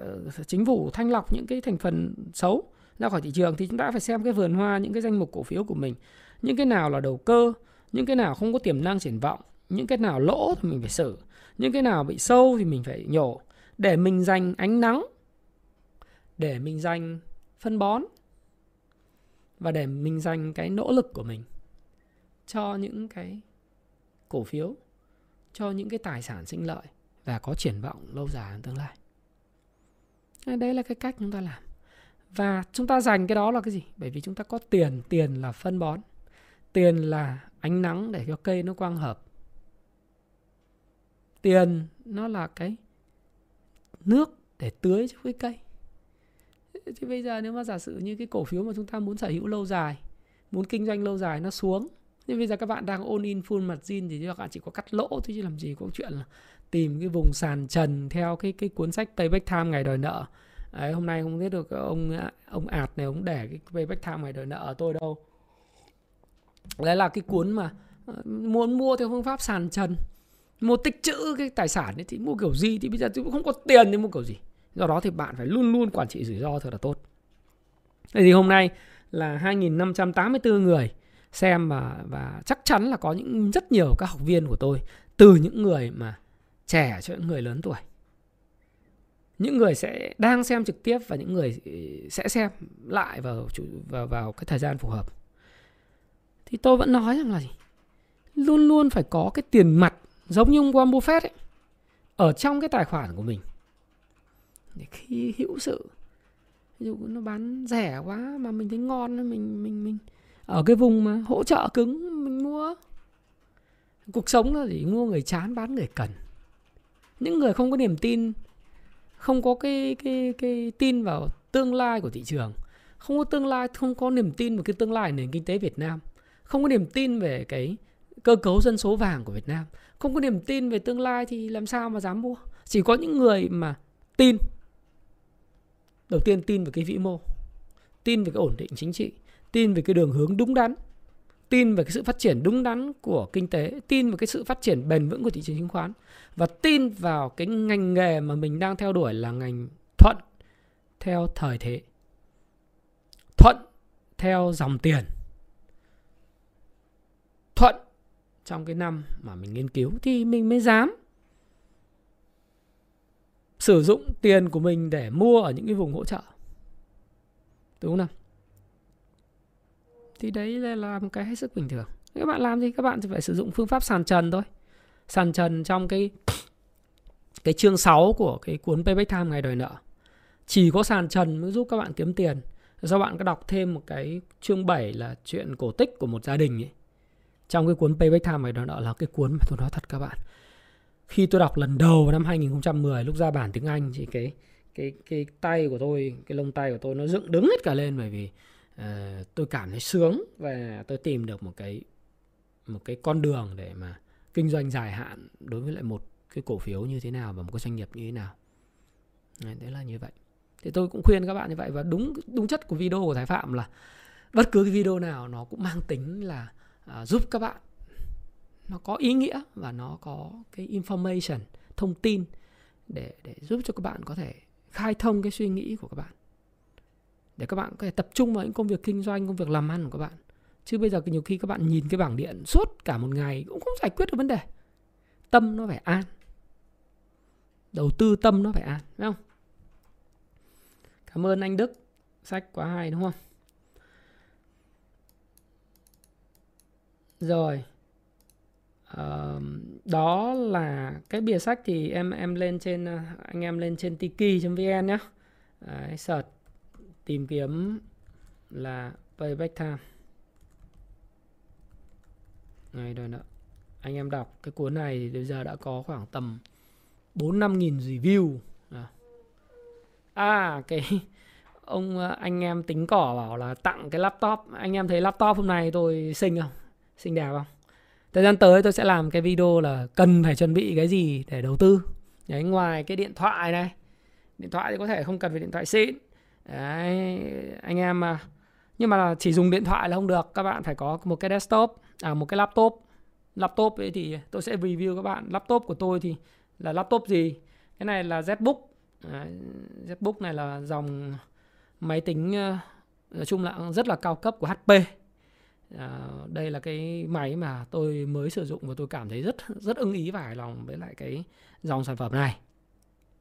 chính phủ thanh lọc những cái thành phần xấu ra khỏi thị trường thì chúng ta phải xem cái vườn hoa, những cái danh mục cổ phiếu của mình. Những cái nào là đầu cơ, những cái nào không có tiềm năng triển vọng, những cái nào lỗ thì mình phải xử những cái nào bị sâu thì mình phải nhổ. Để mình dành ánh nắng. Để mình dành phân bón. Và để mình dành cái nỗ lực của mình cho những cái cổ phiếu, cho những cái tài sản sinh lợi và có triển vọng lâu dài trong tương lai. Đấy là cái cách chúng ta làm. Và chúng ta dành cái đó là cái gì? Bởi vì chúng ta có tiền. Tiền là phân bón. Tiền là ánh nắng để cho cây nó quang hợp tiền nó là cái nước để tưới cho cái cây. Thì bây giờ nếu mà giả sử như cái cổ phiếu mà chúng ta muốn sở hữu lâu dài muốn kinh doanh lâu dài nó xuống nhưng bây giờ các bạn đang ôn in full mặt zin thì các bạn chỉ có cắt lỗ thôi chứ làm gì có chuyện là tìm cái vùng sàn trần theo cái cái cuốn sách Payback Time ngày đòi nợ. Đấy, hôm nay không biết được ông ông ạt này ông để cái Payback Time ngày đòi nợ ở tôi đâu. Đấy là cái cuốn mà ờ, muốn mua theo phương pháp sàn trần mua tích trữ cái tài sản ấy, thì mua kiểu gì thì bây giờ tôi cũng không có tiền thì mua kiểu gì. Do đó thì bạn phải luôn luôn quản trị rủi ro thật là tốt. Thế thì hôm nay là 2.584 người xem và và chắc chắn là có những rất nhiều các học viên của tôi, từ những người mà trẻ cho những người lớn tuổi. Những người sẽ đang xem trực tiếp và những người ừ, sẽ xem lại vào vào vào cái thời gian phù hợp. Thì tôi vẫn nói rằng là gì? Luôn luôn phải có cái tiền mặt giống như ông Warren Buffett ấy, ở trong cái tài khoản của mình. Để khi hữu sự, ví dụ nó bán rẻ quá mà mình thấy ngon, mình mình mình ở cái vùng mà hỗ trợ cứng, mình mua. Cuộc sống là gì mua người chán, bán người cần. Những người không có niềm tin, không có cái cái cái tin vào tương lai của thị trường, không có tương lai, không có niềm tin vào cái tương lai nền kinh tế Việt Nam, không có niềm tin về cái cơ cấu dân số vàng của Việt Nam không có niềm tin về tương lai thì làm sao mà dám mua? Chỉ có những người mà tin. Đầu tiên tin về cái vĩ mô, tin về cái ổn định chính trị, tin về cái đường hướng đúng đắn, tin về cái sự phát triển đúng đắn của kinh tế, tin về cái sự phát triển bền vững của thị trường chứng khoán và tin vào cái ngành nghề mà mình đang theo đuổi là ngành thuận theo thời thế, thuận theo dòng tiền thuận trong cái năm mà mình nghiên cứu thì mình mới dám sử dụng tiền của mình để mua ở những cái vùng hỗ trợ. Đúng không thì đấy là một cái hết sức bình thường. Các bạn làm gì các bạn thì phải sử dụng phương pháp sàn trần thôi. Sàn trần trong cái cái chương 6 của cái cuốn Payback Time ngày đòi nợ. Chỉ có sàn trần mới giúp các bạn kiếm tiền. Do bạn có đọc thêm một cái chương 7 là chuyện cổ tích của một gia đình ấy trong cái cuốn Payback Time này đó là cái cuốn mà tôi nói thật các bạn. Khi tôi đọc lần đầu vào năm 2010 lúc ra bản tiếng Anh thì cái cái cái tay của tôi cái lông tay của tôi nó dựng đứng hết cả lên bởi vì uh, tôi cảm thấy sướng và tôi tìm được một cái một cái con đường để mà kinh doanh dài hạn đối với lại một cái cổ phiếu như thế nào và một cái doanh nghiệp như thế nào. Đấy, đấy là như vậy. Thì tôi cũng khuyên các bạn như vậy và đúng đúng chất của video của thái phạm là bất cứ cái video nào nó cũng mang tính là à, giúp các bạn. Nó có ý nghĩa và nó có cái information thông tin để để giúp cho các bạn có thể khai thông cái suy nghĩ của các bạn. Để các bạn có thể tập trung vào những công việc kinh doanh công việc làm ăn của các bạn. Chứ bây giờ nhiều khi các bạn nhìn cái bảng điện suốt cả một ngày cũng không giải quyết được vấn đề. Tâm nó phải an. Đầu tư tâm nó phải an phải không? Cảm ơn anh đức. Sách quá hay đúng không? Rồi. Uh, đó là cái bìa sách thì em em lên trên ờ, anh em lên trên tiki.vn nhé Đấy, search tìm kiếm là payback time. Này rồi nợ anh em đọc cái cuốn này thì bây giờ đã có khoảng tầm 4 năm nghìn review à cái ông ờ, anh em tính cỏ bảo là tặng cái laptop. Anh em thấy laptop hôm nay tôi xinh không? Xinh đẹp không? Thời gian tới tôi sẽ làm cái video là cần phải chuẩn bị cái gì để đầu tư. Đấy ngoài cái điện thoại này điện thoại thì có thể không cần phải điện thoại xịn. Đấy anh em mà nhưng mà chỉ dùng điện thoại là không được. Các bạn phải có một cái desktop à một cái laptop. Laptop ấy thì tôi sẽ review các bạn. Laptop của tôi thì là laptop gì? Cái này là ZBook. Đấy, ZBook này là dòng máy tính ờ, nói chung là rất là cao cấp của HP à, đây là cái máy mà tôi mới sử dụng và tôi cảm thấy rất rất ưng ý và hài lòng với lại cái dòng sản phẩm này.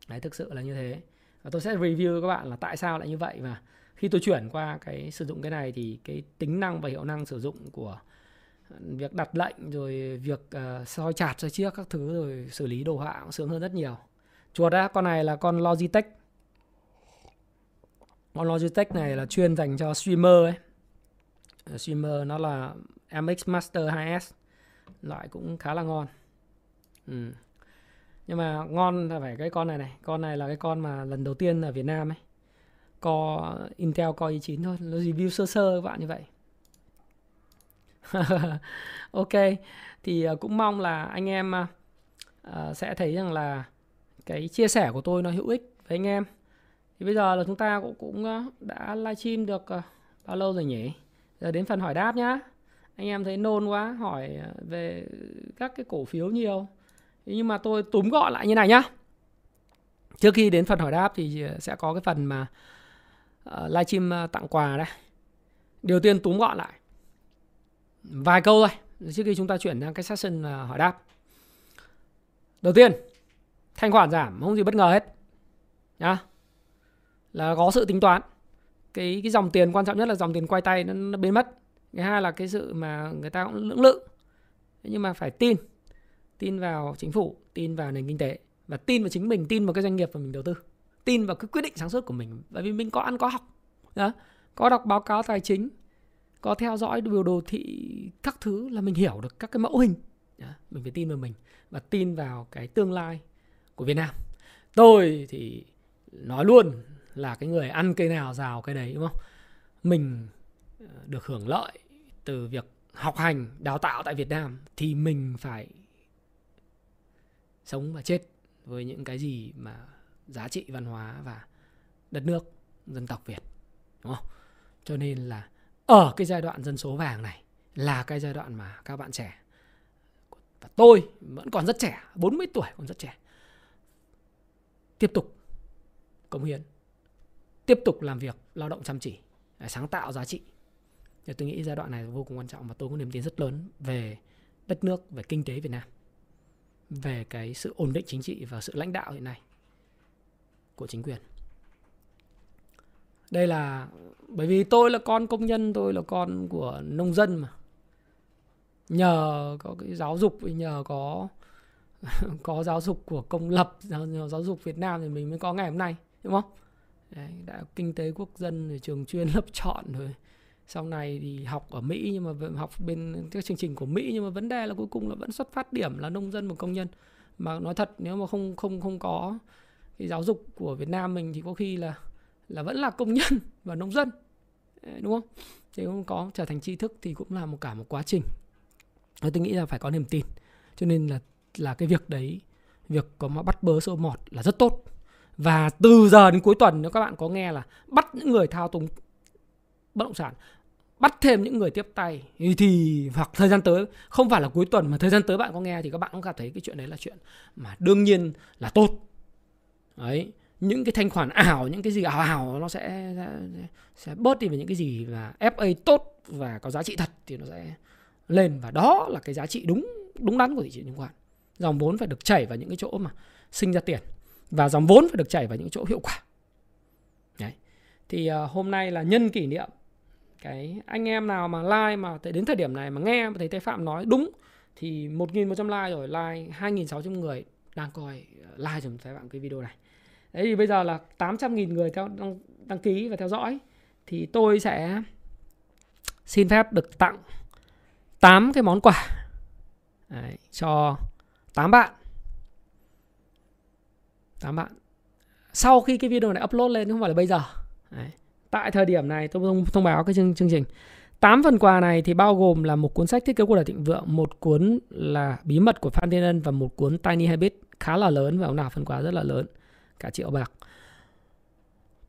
Đấy thực sự là như thế. Và tôi sẽ review các bạn là tại sao lại như vậy và khi tôi chuyển qua cái sử dụng cái này thì cái tính năng và hiệu năng sử dụng của việc đặt lệnh rồi việc uh, soi chạt soi chiếc các thứ rồi xử lý đồ họa cũng sướng hơn rất nhiều. Chuột á con này là con Logitech. Con Logitech này là chuyên dành cho streamer ấy. Ờ, streamer nó là MX Master 2S loại cũng khá là ngon. Ừ. nhưng mà ngon là phải cái con này này. Con này là cái con mà lần đầu tiên ở Việt Nam ấy. Co, Intel Core i9 thôi. Nó review sơ sơ các bạn như vậy. Ok. Thì ờ, cũng mong là anh em ờ, sẽ thấy rằng là cái chia sẻ của tôi nó hữu ích với anh em. Thì bây giờ là chúng ta cũng cũng đã livestream được bao lâu rồi nhỉ? Giờ đến phần hỏi đáp nhá. Anh em thấy nôn quá hỏi ờ, về các cái cổ phiếu nhiều. Nhưng mà tôi túm gọn lại như này nhá. Trước khi đến phần hỏi đáp thì ờ, sẽ có cái phần mà uh, livestream tặng quà đây. Điều tiên túm gọn lại. Vài câu thôi trước khi chúng ta chuyển sang cái session hỏi đáp. Đầu tiên thanh khoản giảm không gì bất ngờ hết. Nhá. Là có sự tính toán cái cái dòng tiền quan trọng nhất là dòng tiền quay tay nó, nó biến mất. Cái hai là cái sự mà người ta cũng lưỡng lự. Nhưng mà phải tin tin vào chính phủ tin vào nền kinh tế và tin vào chính mình tin vào cái doanh nghiệp mà mình đầu tư. Tin vào cái quyết định sản xuất của mình. Bởi vì mình có ăn có học đó. có đọc báo cáo tài chính có theo dõi biểu đồ thị các thứ là mình hiểu được các cái mẫu hình đó. mình phải tin vào mình và tin vào cái tương lai của Việt Nam. Tôi thì nói luôn là cái người ăn cây nào, rào cây đấy, đúng không mình ờ, được hưởng lợi từ việc học hành, đào tạo tại Việt Nam thì mình phải sống và chết với những cái gì mà giá trị văn hóa và đất nước, dân tộc Việt, đúng không? Cho nên là ở cái giai đoạn dân số vàng này là cái giai đoạn mà các bạn trẻ và tôi vẫn còn rất trẻ 40 tuổi còn rất trẻ, tiếp tục cống hiến tiếp tục làm việc lao động chăm chỉ sáng tạo giá trị. Thì tôi nghĩ giai đoạn này vô cùng quan trọng và tôi có niềm tin rất lớn về đất nước về kinh tế Việt Nam về cái sự ổn định chính trị và sự lãnh đạo hiện nay của chính quyền. Đây là bởi vì tôi là con công nhân tôi là con của nông dân mà. Nhờ có cái giáo dục nhờ có có giáo dục của công lập giáo, giáo dục Việt Nam thì mình mới có ngày hôm nay đúng không? Đấy, đã kinh tế quốc dân rồi trường chuyên lớp chọn rồi. Sau này thì học ở Mỹ nhưng mà học bên các chương trình của Mỹ nhưng mà vấn đề là cuối cùng là vẫn xuất phát điểm là nông dân và công nhân. Mà nói thật nếu mà không không không có cái giáo dục của Việt Nam mình thì có khi là là vẫn là công nhân và nông dân. Đúng không? Thì không có trở thành tri thức thì cũng là một cả một quá trình. Tôi nghĩ là phải có niềm tin. Cho nên là là cái việc đấy việc có mà bắt bớ sâu mọt là rất tốt và từ giờ đến cuối tuần nếu các bạn có nghe là bắt những người thao túng bất động sản bắt thêm những người tiếp tay thì, hoặc thời gian tới không phải là cuối tuần mà thời gian tới bạn có nghe thì các bạn cũng cảm thấy cái chuyện đấy là chuyện mà đương nhiên là tốt. Đấy những cái thanh khoản ảo những cái gì ảo ảo nó sẽ sẽ bớt đi về những cái gì mà FA tốt và có giá trị thật thì nó sẽ lên. Và đó là cái giá trị đúng đúng đắn của thị trường chứng khoán. Dòng vốn phải được chảy vào những cái chỗ mà sinh ra tiền và dòng vốn phải được chảy vào những chỗ hiệu quả. Đấy. Thì uh, hôm nay là nhân kỷ niệm. Cái anh em nào mà like mà đến thời điểm này mà nghe mà thấy Tây Phạm nói đúng thì 1.100 like rồi like 2.600 người đang coi à, like cho Tây Phạm cái video này. Đấy thì bây giờ là 800.000 người theo đăng, đăng ký và theo dõi. Thì tôi sẽ xin phép được tặng 8 cái món quà. Đấy, cho 8 bạn tám bạn sau khi cái video này upload lên không phải là bây giờ đấy. tại thời điểm này tôi thông, thông báo cái chương, chương trình 8 phần quà này thì bao gồm là một cuốn sách thiết kế cuộc đời thịnh vượng, một cuốn là bí mật của Phan Thiên Ân và một cuốn Tiny Habit khá là lớn và ông nào phần quà rất là lớn, cả triệu bạc.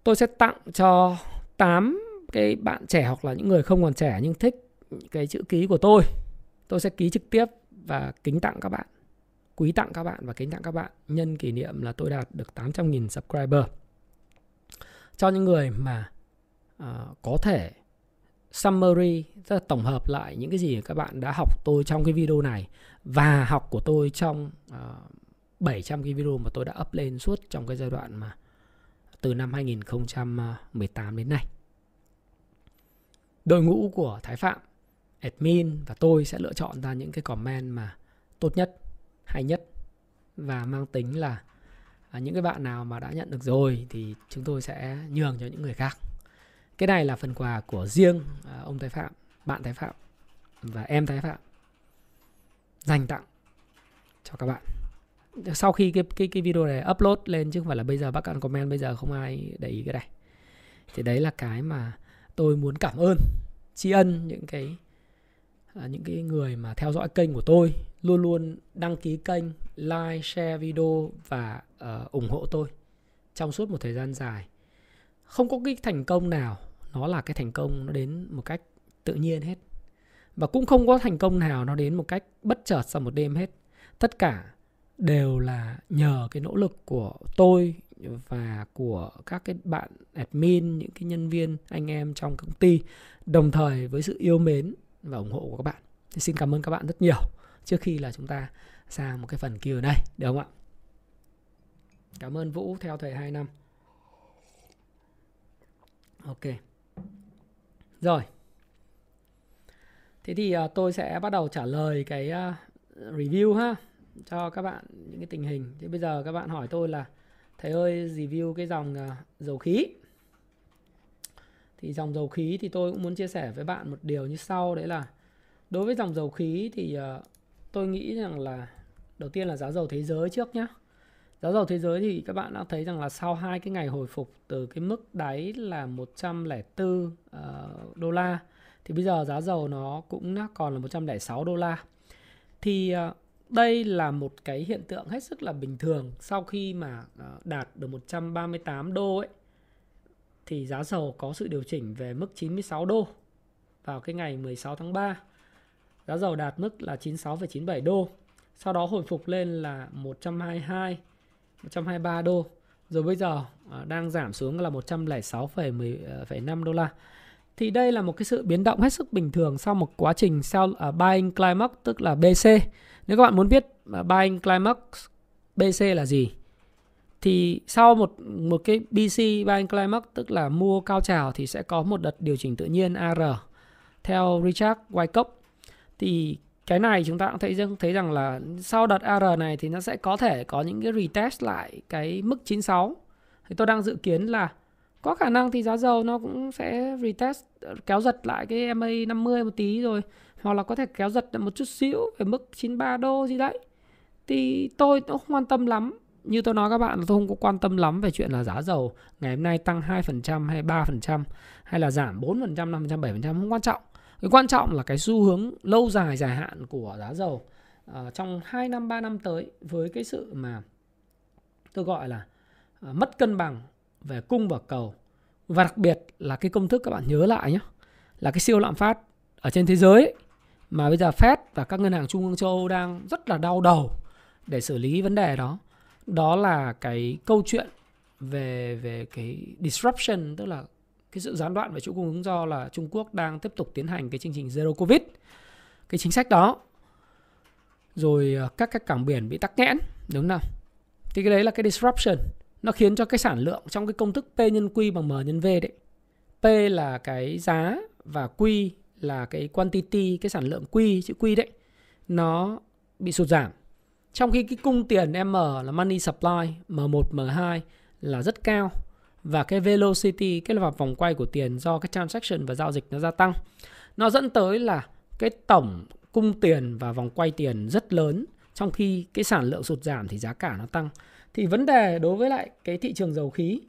Tôi sẽ tặng cho 8 cái bạn trẻ hoặc là những người không còn trẻ nhưng thích cái chữ ký của tôi. Tôi sẽ ký trực tiếp và kính tặng các bạn quý tặng các bạn và kính tặng các bạn nhân kỷ niệm là tôi đạt được 800.000 subscriber. Cho những người mà uh, có thể summary, tức là tổng hợp lại những cái gì các bạn đã học tôi trong cái video này và học của tôi trong ờ, uh, 700 cái video mà tôi đã up lên suốt trong cái giai đoạn mà từ năm 2018 đến nay. Đội ngũ của Thái Phạm, admin và tôi sẽ lựa chọn ra những cái comment mà tốt nhất hay nhất và mang tính là à, những cái bạn nào mà đã nhận được rồi thì chúng tôi sẽ nhường cho những người khác. Cái này là phần quà của riêng à, ông thái phạm bạn thái phạm và em thái phạm dành tặng cho các bạn. Sau khi cái cái cái video này upload lên chứ không phải là bây giờ bác ăn comment bây giờ không ai để ý cái này. Thì đấy là cái mà tôi muốn cảm ơn tri ân những cái à, những cái người mà theo dõi kênh của tôi luôn luôn đăng ký kênh, like, share video và uh, ủng hộ tôi trong suốt một thời gian dài. Không có cái thành công nào nó là cái thành công nó đến một cách tự nhiên hết. Và cũng không có thành công nào nó đến một cách bất chợt sau một đêm hết. Tất cả đều là nhờ cái nỗ lực của tôi và của các cái bạn admin, những cái nhân viên, anh em trong công ty đồng thời với sự yêu mến và ủng hộ của các bạn. Thì xin cảm ơn các bạn rất nhiều trước khi là chúng ta sang một cái phần kia ở đây được không ạ? Cảm ơn Vũ theo thầy 2 năm. Ok. Rồi. Thế thì uh, tôi sẽ bắt đầu trả lời cái uh, review ha cho các bạn những cái tình hình. Thế bây giờ các bạn hỏi tôi là thầy ơi review cái dòng uh, dầu khí thì dòng dầu khí thì tôi cũng muốn chia sẻ với bạn một điều như sau đấy là đối với dòng dầu khí thì uh, tôi nghĩ rằng là đầu tiên là giá dầu thế giới trước nhé giá dầu thế giới thì các bạn đã thấy rằng là sau hai cái ngày hồi phục từ cái mức đáy là 104 uh, ờ, đô la thì bây giờ giá dầu nó cũng còn là 106 đô la. Thì uh, đây là một cái hiện tượng hết sức là bình thường sau khi mà đạt được 138 đô ấy thì giá dầu có sự điều chỉnh về mức 96 đô vào cái ngày 16 tháng 3. Giá dầu đạt mức là 96,97 đô. Sau đó hồi phục lên là 122, 123 đô. Rồi bây giờ à, đang giảm xuống là 106,5 à, đô la. Thì đây là một cái sự biến động hết sức bình thường sau một quá trình sell uh, buying climax tức là BC. Nếu các bạn muốn biết uh, buying climax BC là gì thì sau một một cái BC buying climax, tức là mua cao trào, thì sẽ có một đợt điều chỉnh tự nhiên AR theo Richard Wyckoff, thì cái này chúng ta cũng thấy thấy rằng là sau đợt AR này thì nó sẽ có thể có những cái retest lại cái mức 96 thì tôi đang dự kiến là có khả năng thì giá dầu nó cũng sẽ retest, kéo giật lại cái MA 50 một tí rồi, hoặc là có thể kéo giật một chút xíu về mức 93 đô gì đấy. Thì tôi cũng không quan tâm lắm như tôi nói các bạn tôi không có quan tâm lắm về chuyện là giá dầu ngày hôm nay tăng 2% hay 3% hay là giảm 4%, 5%, 7% không quan trọng. Cái quan trọng là cái xu hướng lâu dài dài hạn của giá dầu uh, trong 2 năm 3 năm tới với cái sự mà tôi gọi là uh, mất cân bằng về cung và cầu và đặc biệt là cái công thức các bạn nhớ lại nhé là cái siêu lạm phát ở trên thế giới ấy, mà bây giờ Fed và các ngân hàng trung ương châu Âu đang rất là đau đầu để xử lý vấn đề đó đó là cái câu chuyện về về cái disruption, tức là cái sự gián đoạn về chuỗi cung ứng do là Trung Quốc đang tiếp tục tiến hành cái chương trình zero covid, cái chính sách đó. Rồi ờ, các các cảng biển bị tắc nghẽn, đúng không thì cái đấy là cái disruption. Nó khiến cho cái sản lượng trong cái công thức P nhân Q bằng M nhân V đấy, P là cái giá và Q là cái quantity, cái sản lượng Q, chữ Q đấy, nó bị sụt giảm trong khi cái cung tiền M là money supply, M1, M2 là rất cao và cái velocity, cái là vòng quay của tiền do cái transaction và giao dịch nó gia tăng. Nó dẫn tới là cái tổng cung tiền và vòng quay tiền rất lớn trong khi cái sản lượng sụt giảm thì giá cả nó tăng. Thì vấn đề đối với lại cái thị trường dầu khí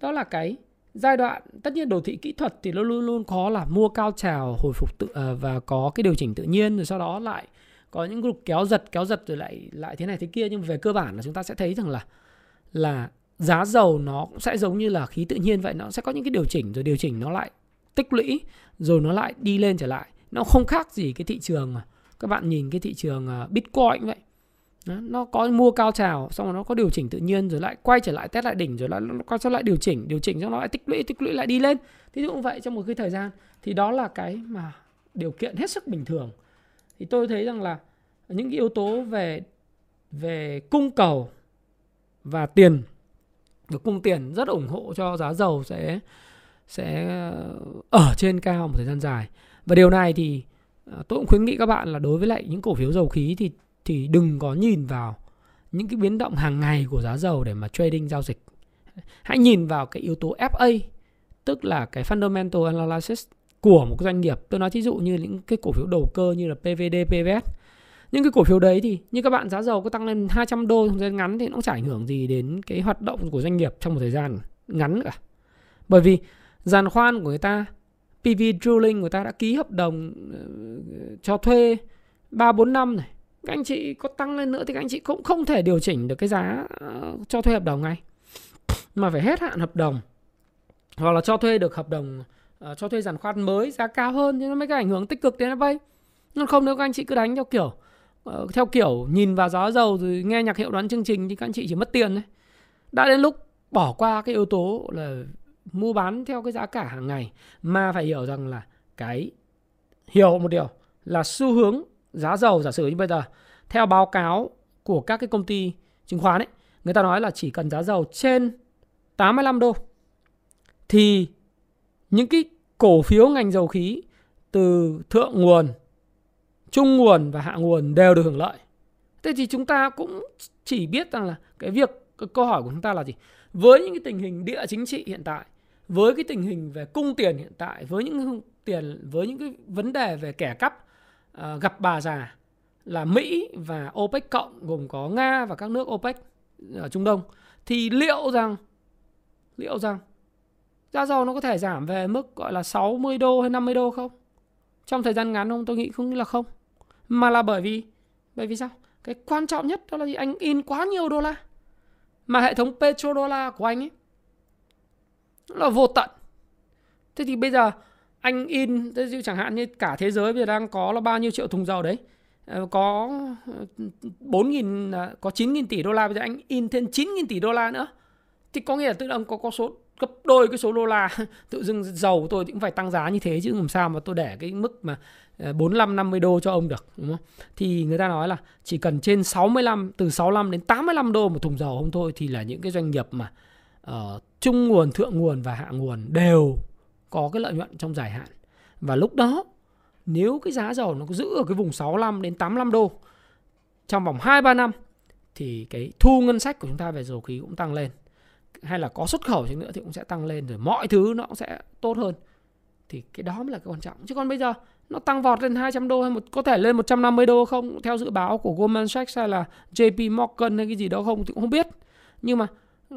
đó là cái giai đoạn tất nhiên đồ thị kỹ thuật thì nó luôn luôn có là mua cao trào hồi phục tự à, và có cái điều chỉnh tự nhiên rồi sau đó lại có những group kéo giật kéo giật rồi lại lại thế này thế kia nhưng về cơ bản là chúng ta sẽ thấy rằng là là giá dầu nó cũng sẽ giống như là khí tự nhiên vậy nó sẽ có những cái điều chỉnh rồi điều chỉnh nó lại tích lũy rồi nó lại đi lên trở lại. Nó không khác gì cái thị trường mà các bạn nhìn cái thị trường à, bitcoin vậy. Đó, nó có mua cao trào xong rồi nó có điều chỉnh tự nhiên rồi lại quay trở lại test lại đỉnh rồi lại nó quay trở lại điều chỉnh điều chỉnh xong nó lại tích lũy tích lũy lại đi lên. Thì cũng vậy trong một cái thời gian. Thì đó là cái mà điều kiện hết sức bình thường thì tôi thấy rằng là những cái yếu tố về về cung cầu và tiền được cung tiền rất ủng hộ cho giá dầu sẽ sẽ ờ, ở trên cao một thời gian dài. Và điều này thì ờ, tôi cũng khuyến nghị các bạn là đối với lại những cổ phiếu dầu khí thì thì đừng có nhìn vào những cái biến động hàng ngày của giá dầu để mà trading giao dịch. Hãy nhìn vào cái yếu tố FA tức là cái fundamental analysis của một cái doanh nghiệp tôi nói ví dụ như những cái cổ phiếu đầu cơ như là PVD, PVS những cái cổ phiếu đấy thì như các bạn giá dầu có tăng lên 200 đô trong thời gian ngắn thì nó cũng chả ảnh hưởng gì đến cái hoạt động của doanh nghiệp trong một thời gian ngắn cả bởi vì giàn khoan của người ta PV Drilling người ta đã ký hợp đồng ờ, cho thuê 3 4 năm này. Các anh chị có tăng lên nữa thì các anh chị cũng không thể điều chỉnh được cái giá ờ, cho thuê hợp đồng ngay. Mà phải hết hạn hợp đồng. Hoặc là cho thuê được hợp đồng uh, cho thuê giàn khoan mới giá cao hơn thì nó mới có ảnh hưởng tích cực đến vay. Nhưng không nếu các anh chị cứ đánh theo kiểu uh, theo kiểu nhìn vào giá dầu rồi nghe nhạc hiệu đoán chương trình thì các anh chị chỉ mất tiền đấy. Đã đến lúc bỏ qua cái yếu tố là mua bán theo cái giá cả hàng ngày mà phải hiểu rằng là cái hiểu một điều là xu hướng giá dầu giả sử như bây giờ theo báo cáo của các cái công ty chứng khoán ấy người ta nói là chỉ cần giá dầu trên 85 đô thì những cái cổ phiếu ngành dầu khí từ thượng nguồn, trung nguồn và hạ nguồn đều được hưởng lợi. Thế thì chúng ta cũng chỉ biết rằng là cái việc cái câu hỏi của chúng ta là gì? Với những cái tình hình địa chính trị hiện tại, với cái tình hình về cung tiền hiện tại, với những tiền với những cái vấn đề về kẻ cắp uh, gặp bà già là Mỹ và OPEC cộng gồm có Nga và các nước OPEC ở Trung Đông thì liệu rằng liệu rằng giá dầu nó có thể giảm về mức, gọi là 60 đô hay 50 đô không? trong thời gian ngắn không? Tôi nghĩ không là không. Mà là bởi vì bởi vì sao? Cái quan trọng nhất đó là gì? Anh in quá nhiều đô la. Mà hệ thống petrodollar của anh ấy là vô tận. Thế thì bây giờ anh in, thế chẳng hạn như cả thế giới bây giờ đang có là bao nhiêu triệu thùng dầu đấy? Ờ, có ờ, 4.000 ờ, có 9.000 tỷ đô la, bây giờ anh in thêm 9.000 tỷ đô la nữa. Thì có nghĩa là tự động có con số gấp đôi cái số đô la tự dưng dầu của tôi cũng phải tăng giá như thế chứ làm sao mà tôi để cái mức mà ờ, 45 50 đô cho ông được đúng không? Thì người ta nói là chỉ cần trên 65 từ 65 đến 85 đô một thùng dầu không thôi thì là những cái doanh nghiệp mà ờ, uh, trung nguồn, thượng nguồn và hạ nguồn đều có cái lợi nhuận trong dài hạn. Và lúc đó nếu cái giá dầu nó giữ ở cái vùng 65 đến 85 đô trong vòng 2 3 năm thì cái thu ngân sách của chúng ta về dầu khí cũng tăng lên. Hay là có xuất khẩu chăng nữa thì cũng sẽ tăng lên rồi mọi thứ nó cũng sẽ tốt hơn. Thì cái đó mới là cái quan trọng. Chứ còn bây giờ nó tăng vọt lên 200 đô hay một, có thể lên 150 đô không theo dự báo của Goldman Sachs hay là JP Morgan hay cái gì đó không thì cũng không biết. Nhưng mà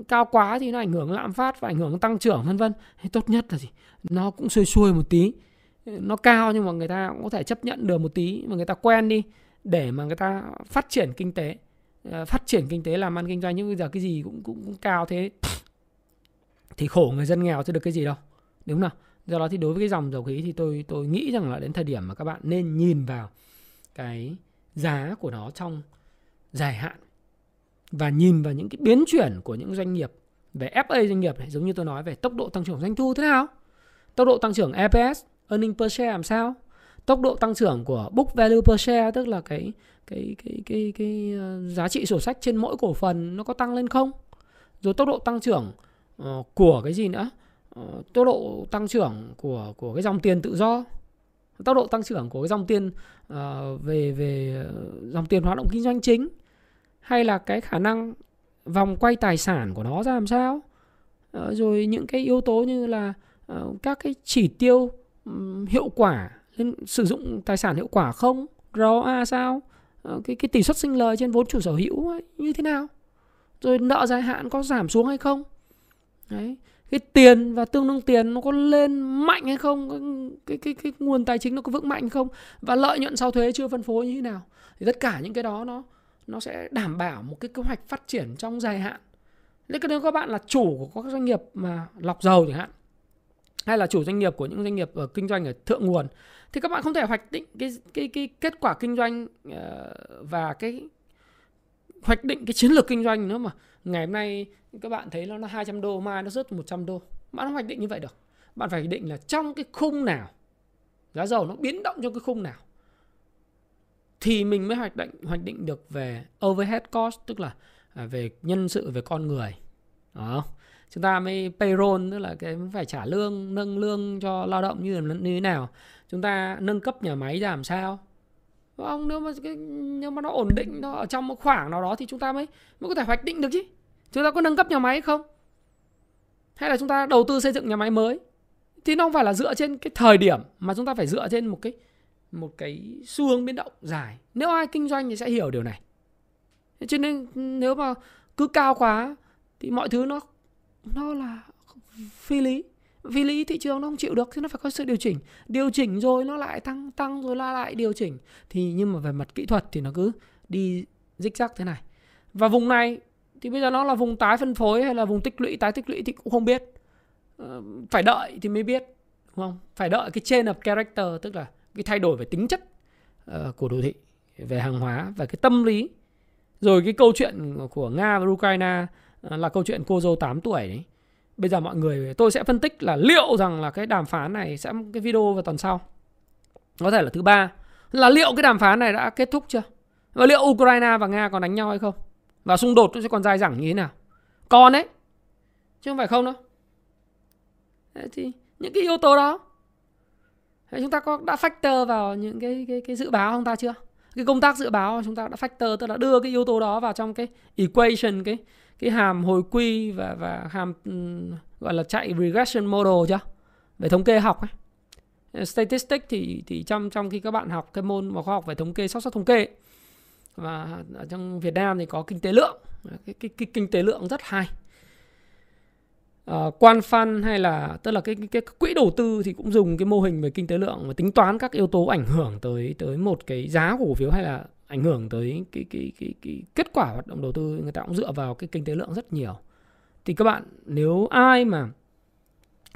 cao quá thì nó ảnh hưởng lạm phát và ảnh hưởng tăng trưởng, vân vân tốt nhất là gì nó cũng xuôi xuôi một tí nó cao nhưng mà người ta cũng có thể chấp nhận được một tí mà người ta quen đi để mà người ta phát triển kinh tế Ờ, phát triển kinh tế làm ăn kinh doanh nhưng bây giờ cái gì cũng cũng, cũng cao thế. Thì khổ người dân nghèo chứ được cái gì đâu. Đúng không nào? Do đó thì đối với cái dòng dầu khí thì tôi tôi nghĩ rằng là đến thời điểm mà các bạn nên nhìn vào cái giá của nó trong dài hạn và nhìn vào những cái biến chuyển của những doanh nghiệp. Về FA doanh nghiệp này giống như tôi nói về tốc độ tăng trưởng doanh thu thế nào? Tốc độ tăng trưởng EPS earning per share làm sao? Tốc độ tăng trưởng của book value per share tức là cái cái cái cái cái, cái giá trị sổ sách trên mỗi cổ phần nó có tăng lên không? Rồi tốc độ tăng trưởng uh, của cái gì nữa? Uh, tốc độ tăng trưởng của của cái dòng tiền tự do. Tốc độ tăng trưởng của cái dòng tiền uh, về về dòng tiền hoạt động kinh doanh chính. Hay là cái khả năng vòng quay tài sản của nó ra làm sao? Uh, rồi những cái yếu tố như là uh, các cái chỉ tiêu um, hiệu quả sử dụng tài sản hiệu quả không? ROA sao? Ờ, cái cái tỷ suất sinh lời trên vốn chủ sở hữu ấy, như thế nào? Rồi nợ dài hạn có giảm xuống hay không? Đấy cái tiền và tương đương tiền nó có lên mạnh hay không? Cái cái cái nguồn tài chính nó có vững mạnh không? Và lợi nhuận sau thuế chưa phân phối như thế nào? Thì tất cả những cái đó nó nó sẽ đảm bảo một cái kế hoạch phát triển trong dài hạn. Nếu nếu các bạn là chủ của các doanh nghiệp mà lọc dầu chẳng hạn hay là chủ doanh nghiệp của những doanh nghiệp ở kinh doanh ở thượng nguồn thì các bạn không thể hoạch định cái cái cái kết quả kinh doanh ờ, và cái hoạch định cái chiến lược kinh doanh nữa mà. Ngày hôm nay các bạn thấy nó là 200 đô, mai nó rớt 100 đô. Bạn không hoạch định như vậy được. Bạn phải hoạch định là trong cái khung nào, giá dầu nó biến động trong cái khung nào, thì mình mới hoạch định hoạch định được về overhead cost, tức là à, về nhân sự, về con người. Đó. Chúng ta mới payroll, tức là cái phải trả lương, nâng lương cho lao động như như thế nào chúng ta nâng cấp nhà máy ra làm sao? Ông, nếu mà cái nếu mà nó ổn định, nó ở trong một khoảng nào đó thì chúng ta mới mới có thể hoạch định được chứ. Chúng ta có nâng cấp nhà máy không? Hay là chúng ta đầu tư xây dựng nhà máy mới? Thì nó không phải là dựa trên cái thời điểm mà chúng ta phải dựa trên một cái một cái xu hướng biến động dài. Nếu ai kinh doanh thì sẽ hiểu điều này. Cho nên nếu mà cứ cao quá thì mọi thứ nó nó là phi lý vì lý thị trường nó không chịu được thì nó phải có sự điều chỉnh. Điều chỉnh rồi nó lại tăng tăng rồi lại lại điều chỉnh. Thì nhưng mà về mặt kỹ thuật thì nó cứ đi dích rắc thế này. Và vùng này thì bây giờ nó là vùng tái phân phối hay là vùng tích lũy tái tích lũy thì cũng không biết. Ờ, phải đợi thì mới biết đúng không? Phải đợi cái trên of character tức là cái thay đổi về tính chất uh, của đô thị về hàng hóa và cái tâm lý. Rồi cái câu chuyện của nga và ukraine ờ, là câu chuyện cô dâu 8 tuổi đấy bây giờ mọi người tôi sẽ phân tích là liệu rằng là cái đàm phán này sẽ cái video vào tuần sau. Có thể là thứ ba. Là liệu cái đàm phán này đã kết thúc chưa? Và liệu ukraine và nga còn đánh nhau hay không? Và xung đột nó sẽ còn dài dẳng như thế nào? Còn đấy chứ không phải không đâu. Đấy, thì những cái yếu tố đó chúng ta có đã factor vào những cái cái cái dự báo không ta chưa? Cái công tác dự báo chúng ta đã factor tức là đưa cái yếu tố đó vào trong cái equation cái cái hàm hồi quy và và hàm ừ, gọi là chạy regression model chưa? Về thống kê học ấy. Ờ, Statistics thì thì trong trong khi các bạn học cái môn mà khoa học về thống kê xác suất thống kê. Và ở trong Việt Nam thì có kinh tế lượng. Cái, cái, cái kinh tế lượng rất hay uh, ờ, quan phân hay là tức là cái, cái cái quỹ đầu tư thì cũng dùng cái mô hình về kinh tế lượng và tính toán các yếu tố ảnh hưởng tới tới một cái giá của cổ phiếu hay là ảnh hưởng tới cái cái cái cái kết quả hoạt động đầu tư người ta cũng dựa vào cái kinh tế lượng rất nhiều. Thì các bạn nếu ai mà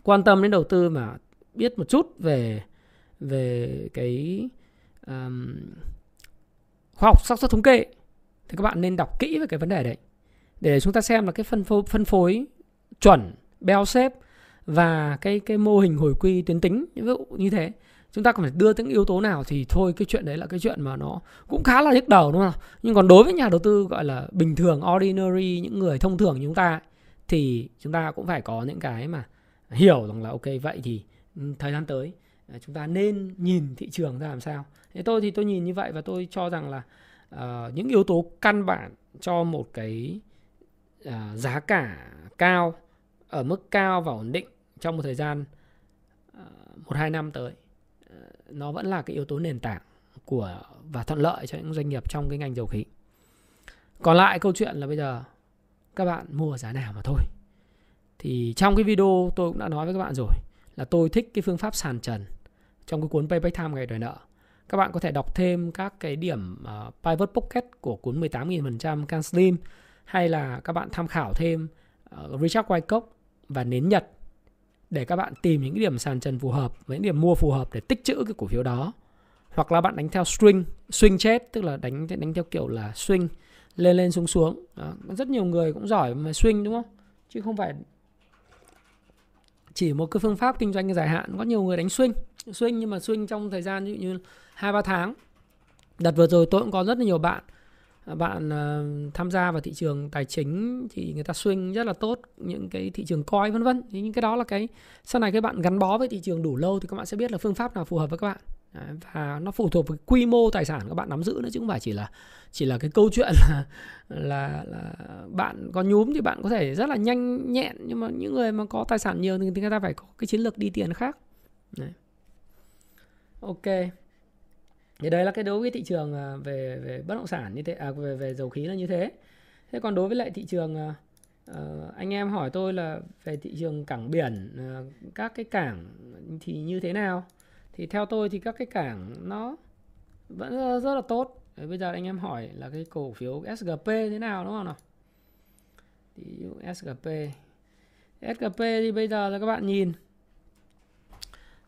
quan tâm đến đầu tư mà biết một chút về về cái um, khoa học xác suất thống kê thì các bạn nên đọc kỹ về cái vấn đề đấy để chúng ta xem là cái phân phối, phân phối chuẩn bell shape và cái cái mô hình hồi quy tuyến tính ví dụ như thế chúng ta cần phải đưa những yếu tố nào thì thôi cái chuyện đấy là cái chuyện mà nó cũng khá là nhức đầu đúng không nhưng còn đối với nhà đầu tư gọi là bình thường ordinary những người thông thường như chúng ta thì chúng ta cũng phải có những cái mà hiểu rằng là ok vậy thì ừ, thời gian tới ờ, chúng ta nên nhìn thị trường ra làm sao. Thế tôi thì tôi nhìn như vậy và tôi cho rằng là uh, những yếu tố căn bản cho một cái uh, giá cả cao ở mức cao và ổn định trong một thời gian một hai năm tới nó vẫn là cái yếu tố nền tảng của và thuận lợi cho những doanh nghiệp trong cái ngành dầu khí. Còn lại câu chuyện là bây giờ các bạn mua giá nào mà thôi. Thì trong cái video tôi cũng đã nói với các bạn rồi là tôi thích cái phương pháp sàn trần trong cái cuốn Payback Time ngày đòi nợ. Các bạn có thể đọc thêm các cái điểm uh, Pivot Pocket của cuốn 18.000% Can Slim hay là các bạn tham khảo thêm uh, Richard Wyckoff và nến Nhật để các bạn tìm những cái điểm sàn trần phù hợp với những điểm mua phù hợp để tích trữ cái cổ phiếu đó. Hoặc là bạn đánh theo swing, swing chết tức là đánh đánh theo kiểu là swing lên lên xuống xuống. Đó. rất nhiều người cũng giỏi mà swing đúng không? Chứ không phải chỉ một cái phương pháp kinh doanh dài hạn. Có nhiều người đánh swing swing nhưng mà swing trong thời gian như hai ba tháng. Đợt vừa rồi tôi cũng có rất là nhiều bạn À, bạn uh, tham gia vào thị trường tài chính thì người ta swing rất là tốt những cái thị trường coi vân vân. Thì những cái đó là cái sau này các bạn gắn bó với thị trường đủ lâu thì các bạn sẽ biết là phương pháp nào phù hợp với các bạn. Và nó phụ thuộc vào quy mô tài sản các bạn nắm giữ nữa chứ không phải chỉ là chỉ là cái câu chuyện là là là bạn có nhúm thì bạn có thể rất là nhanh nhẹn. Nhưng mà những người mà có tài sản nhiều thì người ta phải có cái chiến lược đi tiền khác. Đấy. ok thì đấy là cái đối với thị trường à, về về bất động sản như thế à về về dầu khí là như thế. Thế còn đối với lại thị trường uh, anh em hỏi tôi là về thị trường cảng biển uh, các cái cảng thì như thế nào? Thì theo tôi thì các cái cảng nó vẫn rất, rất là tốt. Đấy, bây giờ anh em hỏi là cái cổ phiếu SGP thế nào đúng không nào? Thì SGP SGP thì bây giờ là các bạn nhìn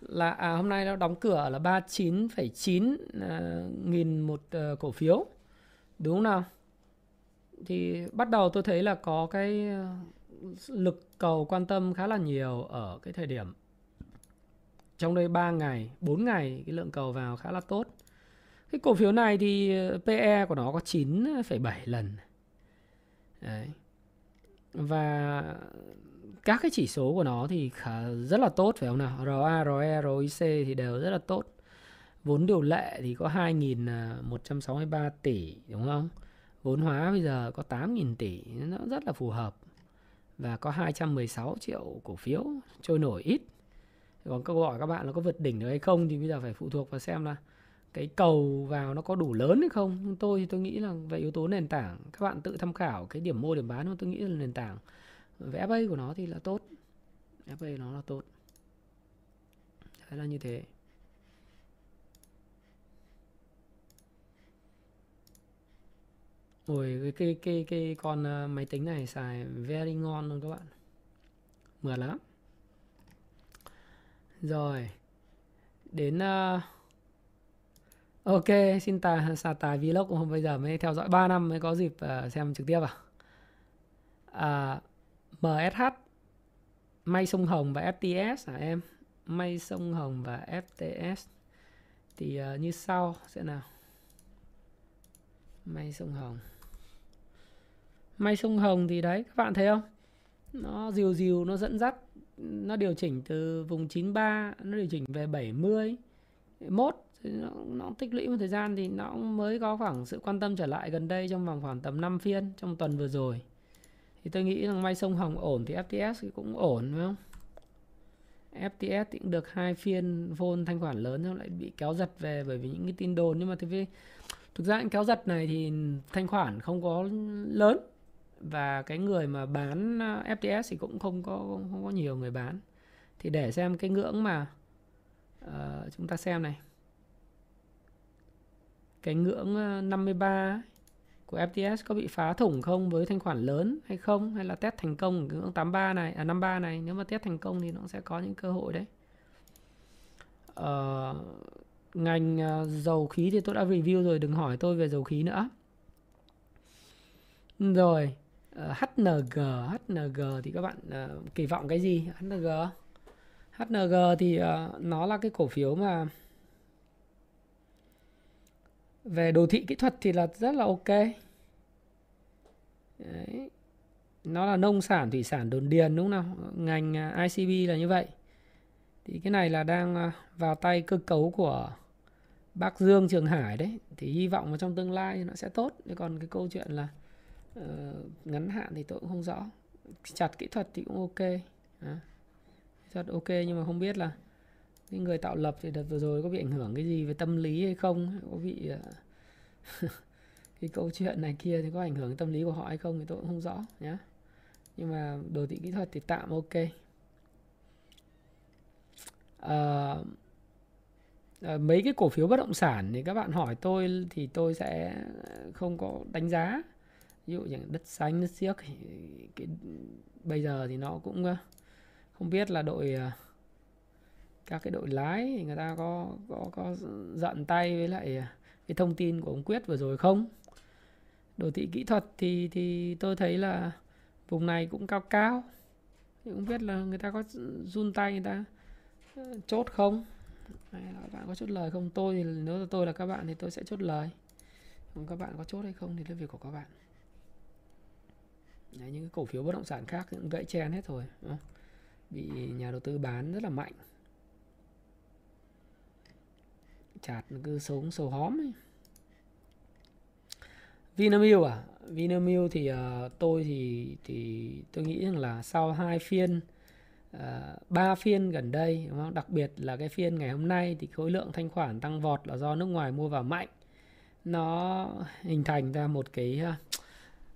là à, hôm nay nó đóng cửa là 39,9 à, nghìn một ờ, cổ phiếu. Đúng không nào? Thì bắt đầu tôi thấy là có cái ờ, lực cầu quan tâm khá là nhiều ở cái thời điểm. Trong đây 3 ngày 4 ngày cái lượng cầu vào khá là tốt. Cái cổ phiếu này thì ờ, PE của nó có 9,7 lần. Đấy. và các cái chỉ số của nó thì khá, rất là tốt phải không nào? ROA, ROE, ROIC thì đều rất là tốt. Vốn điều lệ thì có 2.163 tỷ đúng không? Vốn hóa bây giờ có 8.000 tỷ nó rất là phù hợp. Và có 216 triệu cổ phiếu trôi nổi ít. Còn câu hỏi các bạn là có vượt đỉnh được hay không thì bây giờ phải phụ thuộc vào xem là cái cầu vào nó có đủ lớn hay không. Nhưng tôi thì tôi nghĩ là về yếu tố nền tảng các bạn tự tham khảo cái điểm mua điểm bán tôi nghĩ là nền tảng về FA của nó thì là tốt FA nó là tốt Đấy là như thế Ôi cái cái cái cái con ờ, máy tính này xài very ngon luôn các bạn. Mượt lắm. Rồi. Đến uh, Ok, xin tà xà tài vlog hôm bây giờ mới theo dõi 3 năm mới có dịp uh, xem trực tiếp à. À MSH May Sông Hồng và FTS hả em? May Sông Hồng và FTS thì uh, như sau sẽ nào. May Sông Hồng. May Sông Hồng thì đấy các bạn thấy không? Nó dìu dìu nó dẫn dắt nó điều chỉnh từ vùng 93 nó điều chỉnh về 70 mốt nó, nó tích lũy một thời gian thì nó mới có khoảng sự quan tâm trở lại gần đây trong vòng khoảng tầm 5 phiên trong tuần vừa rồi thì tôi nghĩ rằng may sông hồng ổn thì FTS thì cũng ổn đúng không? FTS thì cũng được hai phiên vôn thanh khoản lớn xong lại bị kéo giật về bởi vì những cái tin đồn. Nhưng mà thực, thực ra những kéo giật này thì thanh khoản không có lớn. Và cái người mà bán à, FTS thì cũng không có không có nhiều người bán. Thì để xem cái ngưỡng mà uh, chúng ta xem này. Cái ngưỡng à, 53 của FTS có bị phá thủng không với thanh khoản lớn hay không? Hay là test thành công cái ngưỡng 83 này à 53 này? Nếu mà test thành công thì nó sẽ có những cơ hội đấy. Uh, ngành uh, dầu khí thì tôi đã review rồi đừng hỏi tôi về dầu khí nữa. Ừ, rồi ờ, uh, HNG HNG thì các bạn uh, kỳ vọng cái gì? HNG HNG thì uh, nó là cái cổ phiếu mà về đồ thị kỹ thuật thì là rất là ok. Đấy. nó là nông sản thủy sản đồn điền đúng không ngành à, ICB là như vậy. Thì cái này là đang à, vào tay cơ cấu của bác Dương Trường Hải đấy. Thì hy vọng vào trong tương lai nó sẽ tốt. Còn cái câu chuyện là uh, ngắn hạn thì tôi cũng không rõ. Chặt kỹ thuật thì cũng ok. À, kỹ thuật ok nhưng mà không biết là cái người tạo lập thì đợt vừa rồi có bị ảnh hưởng cái gì về tâm lý hay không? Có bị ờ, cái câu chuyện này kia thì có ảnh hưởng tâm lý của họ hay không thì tôi cũng không rõ nhé nhưng mà đồ thị kỹ thuật thì tạm ok. À, mấy cái cổ phiếu bất động sản thì các bạn hỏi tôi thì tôi sẽ không có đánh giá. Ví dụ như đất xanh đất xiếc cái bây giờ thì nó cũng không biết là đội các cái đội lái thì người ta có có có giận tay với lại à, cái thông tin của ông Quyết vừa rồi không? Đồ thị kỹ thuật thì thì tôi thấy là vùng này cũng cao cao. Thì không biết là người ta có run tay người ta ờ, chốt không? Hay các bạn có chốt lời không? Tôi thì nếu là tôi là các bạn thì tôi sẽ chốt lời. Còn các bạn có chốt hay không thì là việc của các bạn. Đấy, những cái cổ phiếu bất động sản khác cũng gãy chen hết rồi bị nhà đầu tư bán rất là mạnh. Chạt cứ sống sầu hóm ấy. Vinamilk à Vinamilk thì uh, tôi thì thì tôi nghĩ rằng là sau hai phiên uh, ba phiên gần đây đúng không? đặc biệt là cái phiên ngày hôm nay thì khối lượng thanh khoản tăng vọt là do nước ngoài mua vào mạnh nó hình thành ra một cái uh,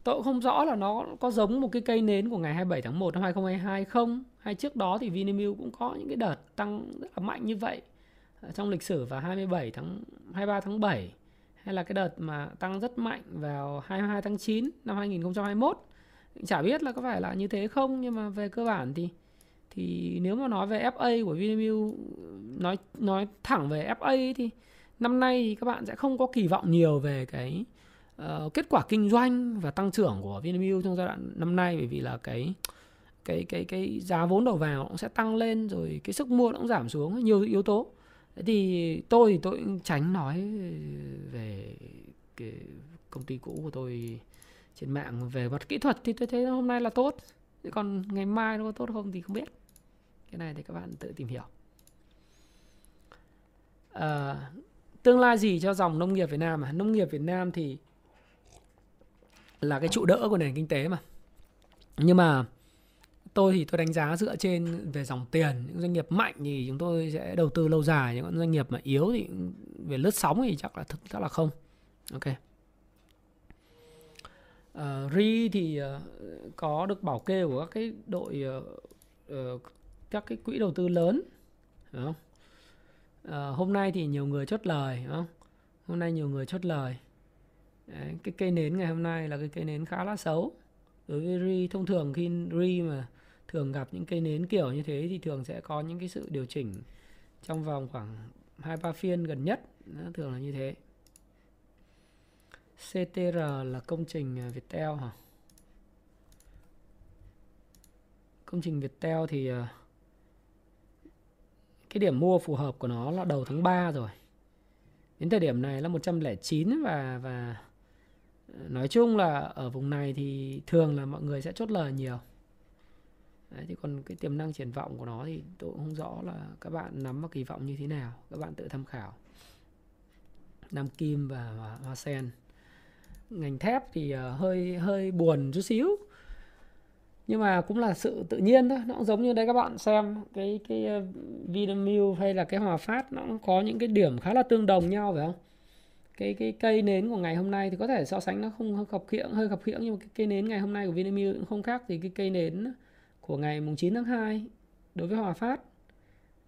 tôi cũng không rõ là nó có giống một cái cây nến của ngày 27 tháng 1 năm 2022 không hay trước đó thì Vinamilk cũng có những cái đợt tăng rất là mạnh như vậy trong lịch sử vào 27 tháng 23 tháng 7 hay là cái đợt mà tăng rất mạnh vào 22 tháng 9 năm 2021 chả biết là có phải là như thế không nhưng mà về cơ bản thì thì nếu mà nói về FA của Vinamilk nói nói thẳng về FA thì năm nay thì các bạn sẽ không có kỳ vọng nhiều về cái uh, kết quả kinh doanh và tăng trưởng của Vinamilk trong giai đoạn năm nay bởi vì là cái cái cái cái giá vốn đầu vào cũng sẽ tăng lên rồi cái sức mua cũng giảm xuống nhiều yếu tố. Thế thì tôi thì tôi cũng tránh nói về cái công ty cũ của tôi trên mạng về mặt kỹ thuật thì tôi thấy hôm nay là tốt. Còn ngày mai nó có tốt không thì không biết. Cái này thì các bạn tự tìm hiểu. À, tương lai gì cho dòng nông nghiệp Việt Nam à nông nghiệp Việt Nam thì là cái trụ đỡ của nền kinh tế mà. Nhưng mà tôi thì tôi đánh giá dựa trên về dòng tiền. Những doanh nghiệp mạnh thì chúng tôi sẽ đầu tư lâu dài những doanh nghiệp mà yếu thì về lướt sóng thì chắc là thực chắc là không. Ok. Uh, ri thì uh, có được bảo kê của các cái đội uh, uh, các cái quỹ đầu tư lớn đúng không? Uh, hôm nay thì nhiều người chốt lời đúng không? hôm nay nhiều người chốt lời. Đấy, cái cây nến ngày hôm nay là cái cây nến khá là xấu. Đối với ri thông thường khi ri mà thường gặp những cây nến kiểu như thế thì thường sẽ có những cái sự điều chỉnh trong vòng khoảng hai, ba phiên gần nhất, nó thường là như thế. CTR là công trình Viettel hả? Công trình Viettel thì ờ, cái điểm mua phù hợp của nó là đầu tháng 3 rồi. Đến thời điểm này là 109 và và ờ, nói chung là ở vùng này thì thường là mọi người sẽ chốt lời nhiều. Đấy, thì còn cái tiềm năng triển vọng của nó thì tôi cũng không rõ là các bạn nắm và kỳ vọng như thế nào các bạn tự tham khảo. Nam Kim và Hoa Sen. Ngành thép thì uh, hơi hơi buồn chút xíu. Nhưng mà cũng là sự tự nhiên thôi nó cũng giống như đây các bạn xem cái cái ờ, Vinamilk hay là cái Hòa Phát nó cũng có những cái điểm khá là tương đồng nhau phải không? Cái cái cây nến của ngày hôm nay thì có thể so sánh nó không khập khiễng hơi khập khiễng nhưng mà cái cây nến ngày hôm nay của Vinamilk cũng không khác thì cái cây nến của ngày mùng 9 tháng 2 đối với Hòa Phát.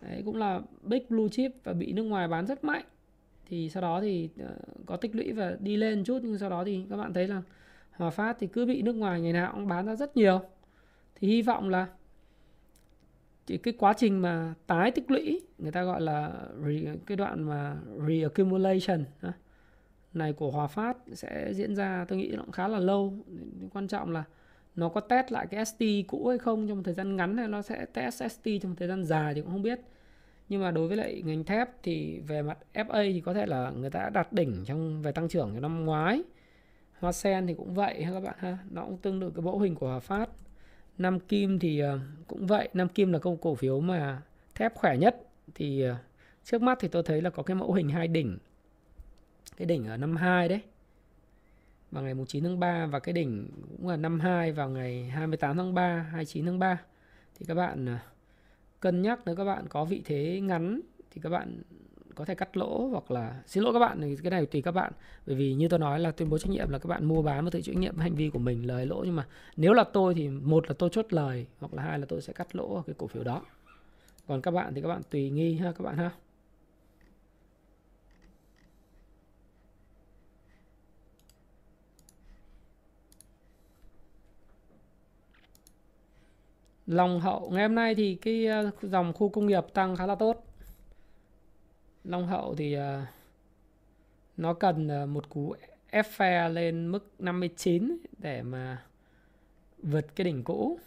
Đấy cũng là big blue chip và bị nước ngoài bán rất mạnh. Thì sau đó thì ờ, có tích lũy và đi lên chút nhưng sau đó thì các bạn thấy là Hòa Phát thì cứ bị nước ngoài ngày nào cũng bán ra rất nhiều. Thì hy vọng là thì cái quá trình mà tái tích lũy người ta gọi là re, cái đoạn mà reaccumulation này của Hòa Phát sẽ diễn ra tôi nghĩ nó cũng khá là lâu. Quan trọng là nó có test lại cái ST cũ hay không trong một thời gian ngắn hay nó sẽ test ST trong một thời gian dài thì cũng không biết. Nhưng mà đối với lại ngành thép thì về mặt FA thì có thể là người ta đã đạt đỉnh trong, về tăng trưởng trong năm ngoái. Hoa Sen thì cũng vậy ha các bạn ha, nó cũng tương tự cái mẫu hình của Hòa Phát. Nam Kim thì ờ, cũng vậy, Nam Kim là công cổ phiếu mà thép khỏe nhất. Thì ờ, trước mắt thì tôi thấy là có cái mẫu hình hai đỉnh. Cái đỉnh ở năm 2 đấy vào ngày 9 tháng 3 và cái đỉnh cũng là năm 2 vào ngày 28 tháng 3 29 tháng 3 thì các bạn à, cân nhắc nếu các bạn có vị thế ngắn thì các bạn có thể cắt lỗ hoặc là xin lỗi các bạn, thì cái này tùy các bạn. Bởi vì như tôi nói là tuyên bố trách nhiệm là các bạn mua bán và tự chịu trách nhiệm hành vi của mình, lời lỗ nhưng mà nếu là tôi thì một là tôi chốt lời hoặc là hai là tôi sẽ cắt lỗ ở cái cổ phiếu đó. Còn các bạn thì các bạn tùy nghi ha, các bạn ha. Long Hậu ngày hôm nay thì cái ờ, dòng khu công nghiệp tăng khá là tốt. Long Hậu thì ờ, nó cần ờ, một cú ép phe lên mức 59 để mà vượt cái đỉnh cũ.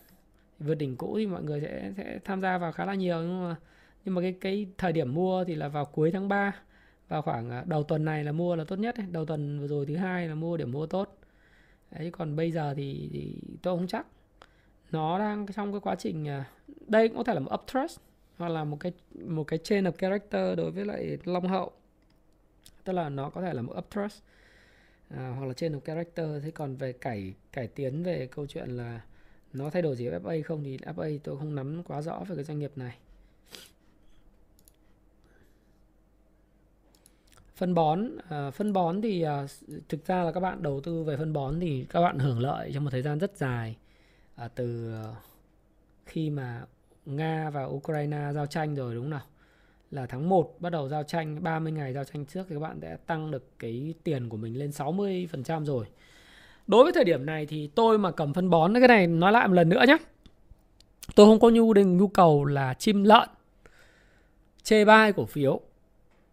Vượt đỉnh cũ thì mọi người sẽ sẽ tham gia vào khá là nhiều nhưng mà nhưng mà cái cái thời điểm mua thì là vào cuối tháng 3 vào khoảng đầu tuần này là mua là tốt nhất đầu tuần vừa rồi thứ hai là mua điểm mua tốt. Đấy còn bây giờ thì, thì tôi không chắc nó đang trong cái quá trình à, đây cũng có thể là một uptrust hoặc là một cái một cái chain of character đối với lại long hậu. Tức là nó có thể là một uptrust à, hoặc là chain of character. Thế còn về cải cải tiến về câu chuyện là nó thay đổi gì FA không thì FA tôi không nắm quá rõ về cái doanh nghiệp này. Phân bón à, phân bón thì à, thực ra là các bạn đầu tư về phân bón thì các bạn hưởng lợi trong một thời gian rất dài à, từ ờ, khi mà Nga và Ukraine giao tranh rồi đúng không nào? Là tháng 1 bắt đầu giao tranh, 30 ngày giao tranh trước thì các bạn đã tăng được cái tiền của mình lên 60% rồi. Đối với thời điểm này thì tôi mà cầm phân bón cái này nói lại một lần nữa nhé. Tôi không có nhu định nhu cầu là chim lợn chê bai cổ phiếu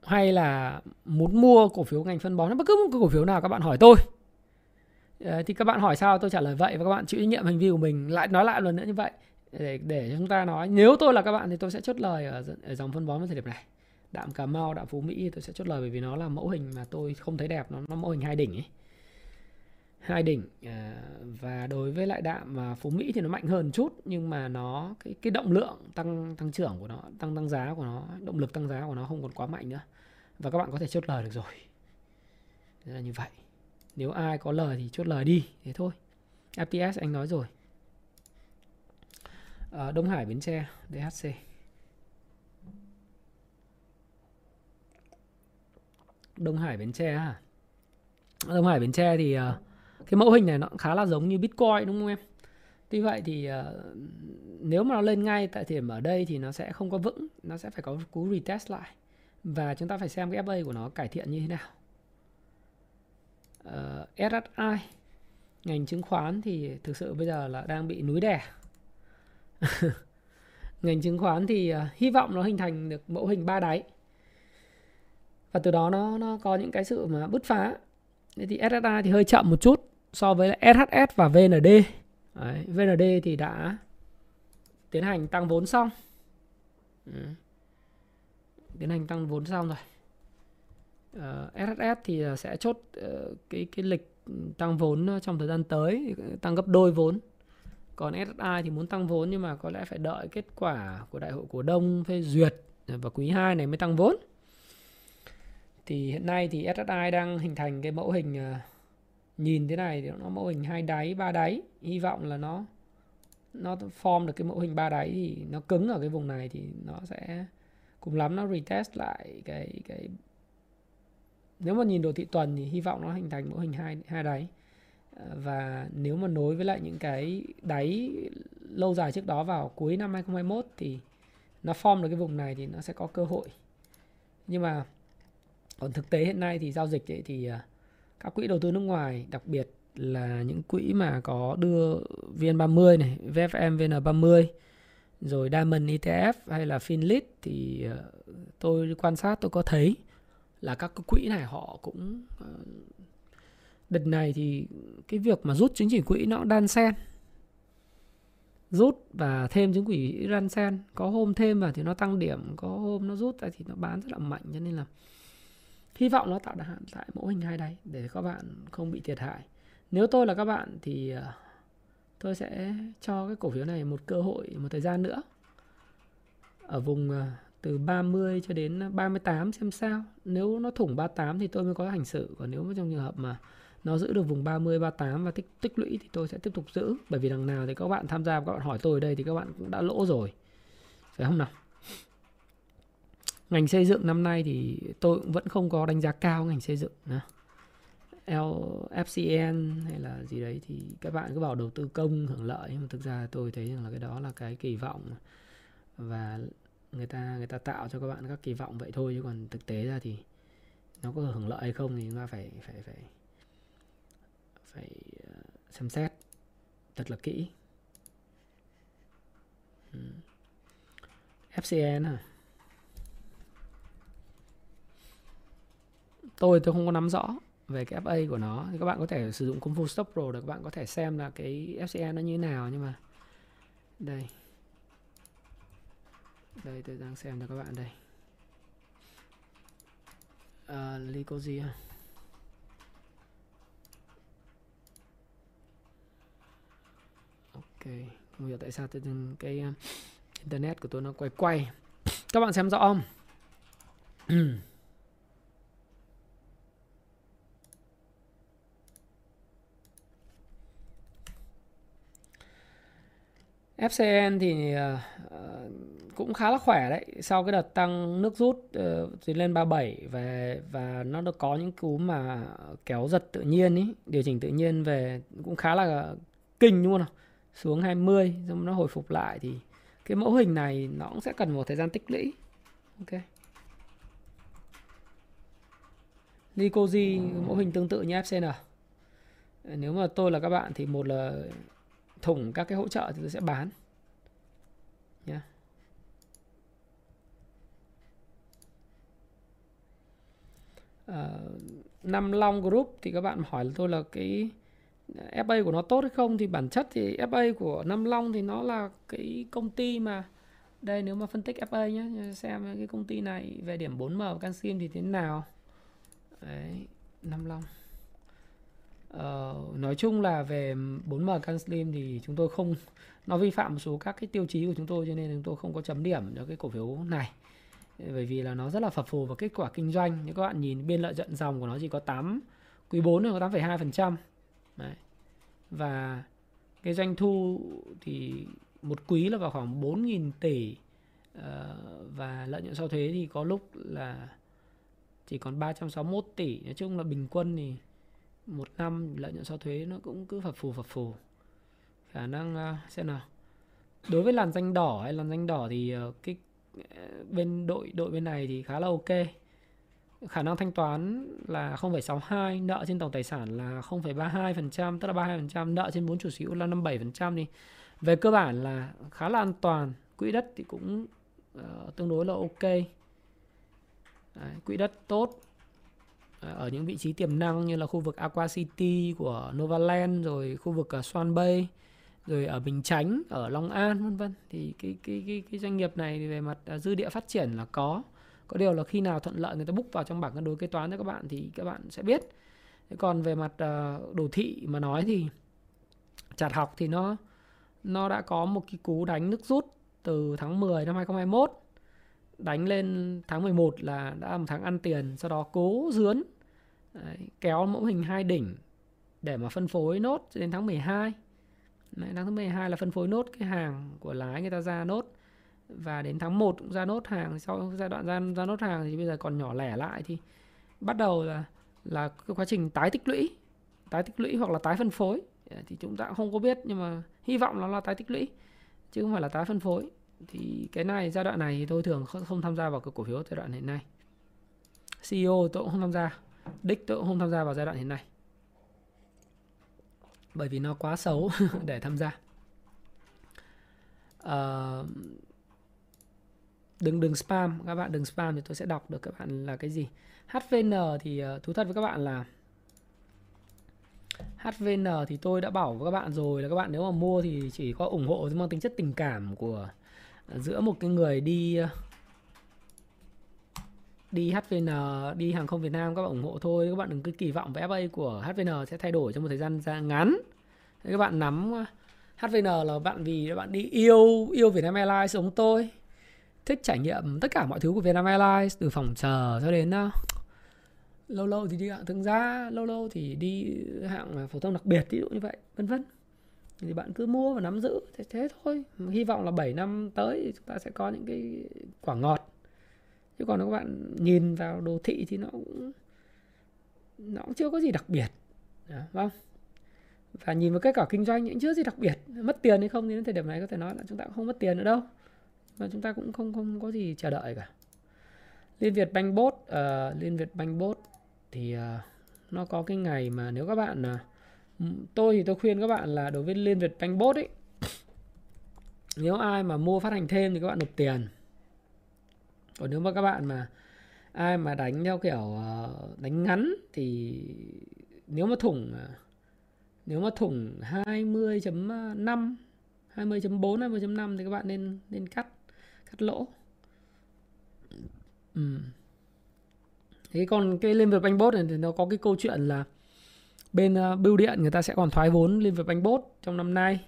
hay là muốn mua cổ phiếu ngành phân bón bất cứ một cổ phiếu nào các bạn hỏi tôi Ờ, thì các bạn hỏi sao tôi trả lời vậy và các bạn chịu trách nhiệm hành vi của mình. Lại nói lại lần nữa như vậy để để chúng ta nói. Nếu tôi là các bạn thì tôi sẽ chốt lời ở, ở dòng phân bón vào thời điểm này. Đạm cà mau đạm phú mỹ tôi sẽ chốt lời bởi vì nó là mẫu hình mà tôi không thấy đẹp nó nó mẫu hình hai đỉnh ấy. Hai đỉnh ờ, và đối với lại đạm mà phú mỹ thì nó mạnh hơn chút nhưng mà nó cái cái động lượng tăng tăng trưởng của nó tăng tăng giá của nó động lực tăng giá của nó không còn quá mạnh nữa. Và các bạn có thể chốt lời được rồi. Thế là như vậy nếu ai có lời thì chốt lời đi. Thế thôi. FTS anh nói rồi. À, Đông Hải Bến Tre DHC Đông Hải Bến Tre à Đông Hải Bến Tre thì uh, cái mẫu hình này nó khá là giống như Bitcoin đúng không em? Tuy vậy thì uh, nếu mà nó lên ngay tại thời điểm ở đây thì nó sẽ không có vững nó sẽ phải có cú retest lại. Và chúng ta phải xem cái FA của nó cải thiện như thế nào. Ờ, uh, SSI ngành chứng khoán thì thực sự bây giờ là đang bị núi đè. Ngành chứng khoán thì uh, hy vọng nó hình thành được mẫu hình ba đáy. Và từ đó nó nó có những cái sự mà bứt phá. Thế thì SSI thì hơi chậm một chút so với SHS và VND Đấy, VND thì đã tiến hành tăng vốn xong. Ừ. tiến hành tăng vốn xong rồi. Ờ, uh, SSS thì ờ, sẽ chốt uh, cái cái lịch tăng vốn trong thời gian tới tăng gấp đôi vốn. Còn SSI thì muốn tăng vốn nhưng mà có lẽ phải đợi kết quả của đại hội cổ đông phê duyệt và quý 2 này mới tăng vốn. Thì hiện nay thì SSI đang hình thành cái mẫu hình nhìn thế này thì nó mẫu hình hai đáy ba đáy. Hy vọng là nó nó form được cái mẫu hình ba đáy thì nó cứng ở cái vùng này thì nó sẽ cùng lắm nó retest lại cái cái nếu mà nhìn đồ thị tuần thì hy vọng nó hình thành mẫu hình hai hai đáy. Ờ, và nếu mà nối với lại những cái đáy lâu dài trước đó vào cuối năm 2021 thì nó form được cái vùng này thì nó sẽ có cơ hội. Nhưng mà còn thực tế hiện nay thì giao dịch ấy thì ờ, các quỹ đầu tư nước ngoài đặc biệt là những quỹ mà có đưa VN30 này, VFM VN30 rồi Diamond ETF hay là Finlit thì ờ, tôi quan sát tôi có thấy là các cái quỹ này họ cũng ờ, đợt này thì cái việc mà rút chứng chỉ quỹ nó đan xen, rút và thêm chứng quỹ đan xen. Có hôm thêm vào thì nó tăng điểm, có hôm nó rút ra thì nó bán rất là mạnh, cho nên là hy vọng nó tạo đà hạn tại mẫu hình hai đây để các bạn không bị thiệt hại. Nếu tôi là các bạn thì ờ, tôi sẽ cho cái cổ phiếu này một cơ hội, một thời gian nữa. Ở vùng ờ, từ 30 cho đến 38 xem sao. Nếu nó thủng 38 thì tôi mới có hành xử. Còn nếu mà trong trường hợp mà nó giữ được vùng 30 38 và tích tích lũy thì tôi sẽ tiếp tục giữ. Bởi vì đằng nào thì các bạn tham gia, các bạn hỏi tôi ở đây thì các bạn cũng đã lỗ rồi. Phải không nào? Ngành xây dựng năm nay thì tôi cũng vẫn không có đánh giá cao ngành xây dựng nữa. LFCN hay là gì đấy thì các bạn cứ bảo đầu tư công hưởng lợi. Nhưng mà thực ra tôi thấy rằng là cái đó là cái kỳ vọng. Và người ta người ta tạo cho các bạn các kỳ vọng vậy thôi, chứ còn thực tế ra thì nó có hưởng lợi hay không thì chúng ta phải phải phải phải ờ, xem xét thật là kỹ. Ừ. FCN à? Tôi tôi không có nắm rõ về cái FA của nó. Thì các bạn có thể sử dụng công phu stop pro để các bạn có thể xem là cái FCN nó như thế nào, nhưng mà đây đây tôi đang xem cho các bạn đây. À, uh, Lycosia à. ok không hiểu tại sao tôi cái um, internet của tôi nó quay quay. Các bạn xem rõ không? FCN thì uh, cũng khá là khỏe đấy. Sau cái đợt tăng nước rút uh, thì lên 37 về và nó được có những cú mà kéo giật tự nhiên ý điều chỉnh tự nhiên về cũng khá là kinh luôn nào? Xuống 20 xong nó hồi phục lại thì cái mẫu hình này nó cũng sẽ cần một thời gian tích lũy. Ok. Lycosi mẫu hình tương tự như FCN nếu mà tôi là các bạn thì một là thủng các cái hỗ trợ thì tôi sẽ bán. Nhé yeah. Ờ, uh, Nam Long Group thì các bạn hỏi tôi là cái ờ, FA của nó tốt hay không? Thì bản chất thì FA của Nam Long thì nó là cái công ty mà đây nếu mà phân tích FA nhé xem cái công ty này về điểm 4M canxi thì thế nào. Đấy Nam Long uh, nói chung là về 4M canxim thì chúng tôi không nó vi phạm một số các cái tiêu chí của chúng tôi cho nên chúng tôi không có chấm điểm cho cái cổ phiếu này bởi vì là nó rất là phập phù vào kết quả kinh doanh nếu các bạn nhìn biên lợi nhuận dòng của nó chỉ có 8 quý 4 là có 8,2% Đấy. Và cái doanh thu thì một quý là vào khoảng 4.000 tỷ uh, và lợi nhuận sau thuế thì có lúc là chỉ còn 361 tỷ. Nói chung là bình quân thì một năm lợi nhuận sau thuế nó cũng cứ phập phù phập phù. Khả năng uh, xem nào. Đối với làn danh đỏ hay làn danh đỏ thì uh, cái ờ, bên đội đội bên này thì khá là ok khả năng thanh toán là 0,62 nợ trên tổng tài sản là 0,32% tức là 32% nợ trên vốn chủ sở hữu là 57% đi về cơ bản là khá là an toàn quỹ đất thì cũng uh, tương đối là ok Đấy, quỹ đất tốt Ờ, ở những vị trí tiềm năng như là khu vực Aqua City của Novaland rồi khu vực uh, Swan Bay rồi ở Bình Chánh ở Long An vân vân. Thì cái cái cái cái doanh nghiệp này về mặt uh, dư địa phát triển là có. Có điều là khi nào thuận lợi người ta book vào trong bảng cân đối kế toán cho các bạn thì các bạn sẽ biết. Thế còn về mặt uh, đồ thị mà nói thì chặt học thì nó nó đã có một cái cú đánh nước rút từ tháng 10 năm 2021 đánh lên tháng 11 là đã một tháng ăn tiền sau đó cố dướn Đấy, kéo mẫu hình hai đỉnh để mà phân phối nốt đến tháng 12 Đấy, tháng 12 là phân phối nốt cái hàng của lái người ta ra nốt và đến tháng 1 cũng ra nốt hàng. Sau giai đoạn ra ra nốt hàng thì bây giờ còn nhỏ lẻ lại thì bắt đầu là là cái quá trình tái tích lũy tái tích lũy hoặc là tái phân phối. Thì chúng ta cũng không có biết nhưng mà hy vọng nó là tái tích lũy chứ không phải là tái phân phối thì cái này giai đoạn này thì tôi thường không, tham gia vào cái cổ phiếu giai đoạn hiện nay. CEO tôi cũng không tham gia đích tôi cũng không tham gia vào giai đoạn hiện nay. Bởi vì nó quá xấu để tham gia. Uh, đừng đừng spam các bạn đừng spam thì tôi sẽ đọc được các bạn là cái gì. HVN thì uh, thú thật với các bạn là HVN thì tôi đã bảo với các bạn rồi là các bạn nếu mà mua thì chỉ có ủng hộ mang tính chất tình cảm của giữa một cái người đi ờ, đi HVN đi hàng không Việt Nam các bạn ủng hộ thôi. Các bạn đừng cứ kỳ vọng về FA của HVN sẽ thay đổi trong một thời gian ngắn. Các bạn nắm ờ, HVN là bạn vì bạn đi yêu yêu Vietnam Airlines giống tôi. Thích trải nghiệm tất cả mọi thứ của Vietnam Airlines từ phòng chờ cho đến ờ, lâu lâu thì đi hạng thương gia, lâu lâu thì đi hạng phổ thông đặc biệt, ví dụ như vậy, vân vân thì bạn cứ mua và nắm giữ thế, thế thôi. Hy vọng là 7 năm tới chúng ta sẽ có những cái quả ngọt. Chứ còn nếu các bạn nhìn vào đồ thị thì nó cũng nó cũng chưa có gì đặc biệt. Đó, không và nhìn vào kết quả kinh doanh những chưa gì đặc biệt. Mất tiền hay không thì đến thời điểm này có thể nói là chúng ta cũng không mất tiền nữa đâu. Và chúng ta cũng không không có gì chờ đợi cả. Liên việt banh bốt uh, ờ, liên việt banh bốt thì uh, nó có cái ngày mà nếu các bạn uh, Ừ, tôi thì tôi khuyên các bạn là đối với liên việt banh bốt ấy, nếu ai mà mua phát hành thêm thì các bạn nộp tiền còn nếu mà các bạn mà, ai mà đánh theo kiểu ờ, đánh ngắn thì nếu mà thủng ờ, nếu mà thủng 20.5 20.4 20.5 thì các bạn nên nên cắt cắt lỗ ừ. thế còn cái liên việt banh bốt này thì nó có cái câu chuyện là bên uh, bưu điện người ta sẽ còn thoái vốn liên về banh bốt trong năm nay.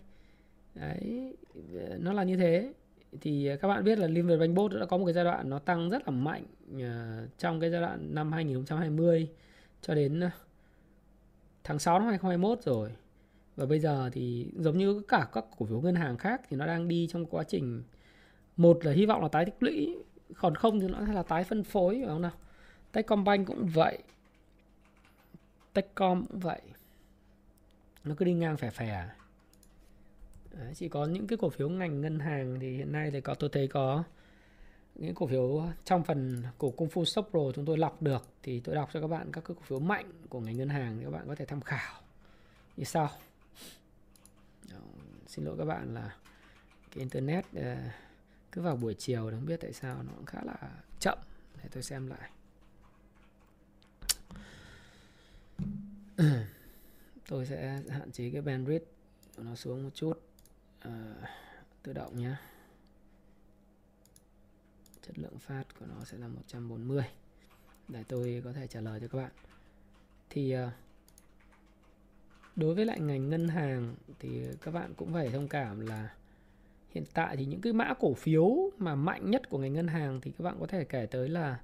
Đấy ờ, nó là như thế. Thì ờ, các bạn biết là liên việt banh bốt đã có một cái giai đoạn nó tăng rất là mạnh trong cái giai đoạn năm 2020 cho đến tháng 6 năm 2021 rồi. Và bây giờ thì giống như cả các cổ phiếu ngân hàng khác thì nó đang đi trong quá trình một là hy vọng là tái tích lũy còn không thì nó sẽ là tái phân phối phải không nào? Techcombank cũng vậy. Techcom cũng vậy. Nó cứ đi ngang phè phè. Đấy, chỉ có những cái cổ phiếu ngành ngân hàng thì hiện nay thì có tôi thấy có những cổ phiếu trong phần của Kung Fu Stock Pro chúng tôi lọc được thì tôi đọc cho các bạn các cái cổ phiếu mạnh của ngành ngân hàng thì các bạn có thể tham khảo. Như sau. Đó, xin lỗi các bạn là cái internet ờ, cứ vào buổi chiều không biết tại sao nó cũng khá là chậm. Để tôi xem lại. tôi sẽ hạn chế cái bandwidth của nó xuống một chút. À, tự động nhé chất lượng phát của nó sẽ là 140 để tôi có thể trả lời cho các bạn. Thì ờ, đối với lại ngành ngân hàng thì các bạn cũng phải thông cảm là hiện tại thì những cái mã cổ phiếu mà mạnh nhất của ngành ngân hàng thì các bạn có thể kể tới là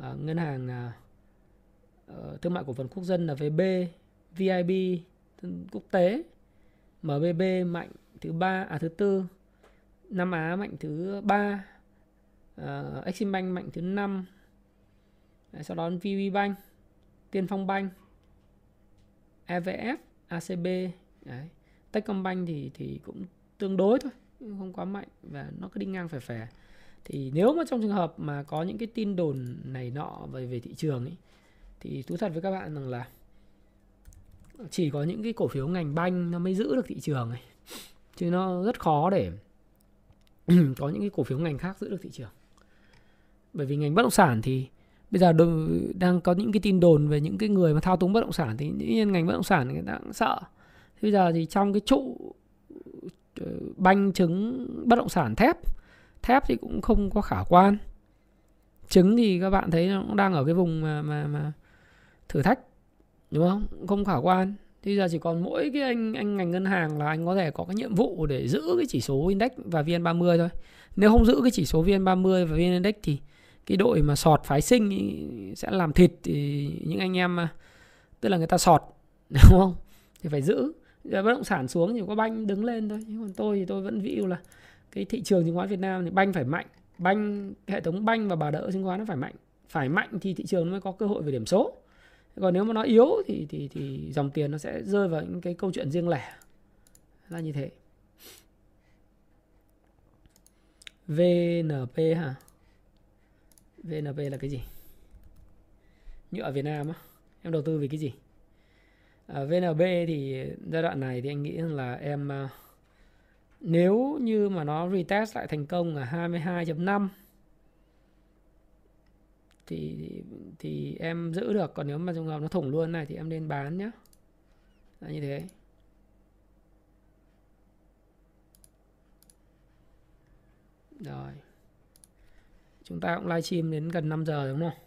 uh, ngân hàng uh, Ờ, thương mại cổ phần quốc dân là VB, VIB quốc tế, MBB mạnh thứ ba à thứ tư, Nam Á mạnh thứ ba, uh, Exim Bank mạnh thứ năm, sau đó VB Bank, Tiên Phong Bank, EVF, ACB, đấy. Techcombank thì thì cũng tương đối thôi không quá mạnh và nó cứ đi ngang phè phè. Thì nếu mà trong trường hợp mà có những cái tin đồn này nọ về về thị trường ấy thì thú thật với các bạn rằng là chỉ có những cái cổ phiếu ngành banh nó mới giữ được thị trường này chứ nó rất khó để có những cái cổ phiếu ngành khác giữ được thị trường. Bởi vì ngành bất động sản thì bây giờ đang có những cái tin đồn về những cái người mà thao túng bất động sản thì dĩ nhiên ngành bất động sản người ta cũng sợ. Bây giờ thì trong cái trụ ờ, banh trứng bất động sản thép thép thì cũng không có khả quan. Trứng thì các bạn thấy nó cũng đang ở cái vùng mà mà mà thử thách, đúng không? Không khả quan. Thì giờ chỉ còn mỗi cái anh anh ngành ngân hàng là anh có thể có cái nhiệm vụ để giữ cái chỉ số index và VN30 thôi. Nếu không giữ cái chỉ số VN30 và VN Index thì cái đội mà sọt phái sinh sẽ làm thịt thì những anh em à, tức là người ta sọt, đúng không? Thì phải giữ. Giờ bất động sản xuống thì có banh đứng lên thôi. Nhưng còn tôi thì tôi vẫn view là cái thị trường chứng khoán Việt Nam thì banh phải mạnh. Banh, hệ thống banh và bà đỡ chứng khoán nó phải mạnh. Phải mạnh thì thị trường mới có cơ hội về điểm số còn nếu mà nó yếu thì thì thì dòng tiền nó sẽ rơi vào những cái câu chuyện riêng lẻ. Là như thế. VNP hả? VNP là cái gì? Nhựa Việt Nam á. Em đầu tư vì cái gì? À, VNB thì giai đoạn này thì anh nghĩ là em à, nếu như mà nó retest lại thành công ở 22.5 thì, thì thì em giữ được. Còn nếu mà trường hợp nó thủng luôn này thì em nên bán nhá. Là như thế. Rồi. Chúng ta cũng livestream đến gần 5 giờ đúng không?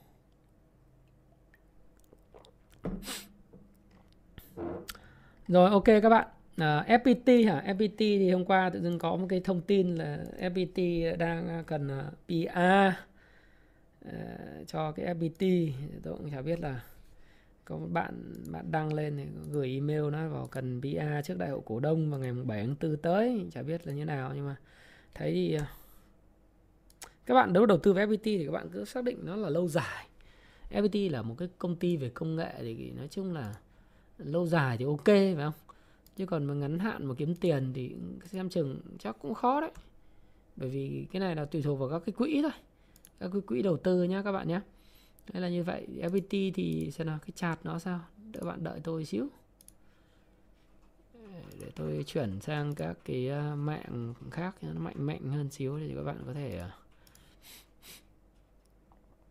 Rồi ok các bạn. À, FPT hả? FPT thì hôm qua tự dưng có một cái thông tin là FPT đang cần à, PA PR Ờ, cho cái FPT tôi cũng chả biết là có một bạn bạn đăng lên thì gửi email nó vào cần BA trước đại hội cổ đông vào ngày 7 tháng 4 tới. Chả biết là như nào, nhưng mà thấy thì ờ, các bạn nếu đầu tư với FPT thì các bạn cứ xác định nó là lâu dài. FPT là một cái công ty về công nghệ thì nói chung là lâu dài thì ok, phải không? Chứ còn mà ngắn hạn mà kiếm tiền thì xem chừng chắc cũng khó đấy. Bởi vì cái này là tùy thuộc vào các cái quỹ thôi các cái quỹ đầu tư nhá các bạn nhé đây là như vậy FPT thì xem nào cái chart nó sao? Các bạn đợi tôi xíu. Để tôi chuyển sang các cái à, mạng khác nó mạnh mạnh hơn xíu thì các bạn có thể à,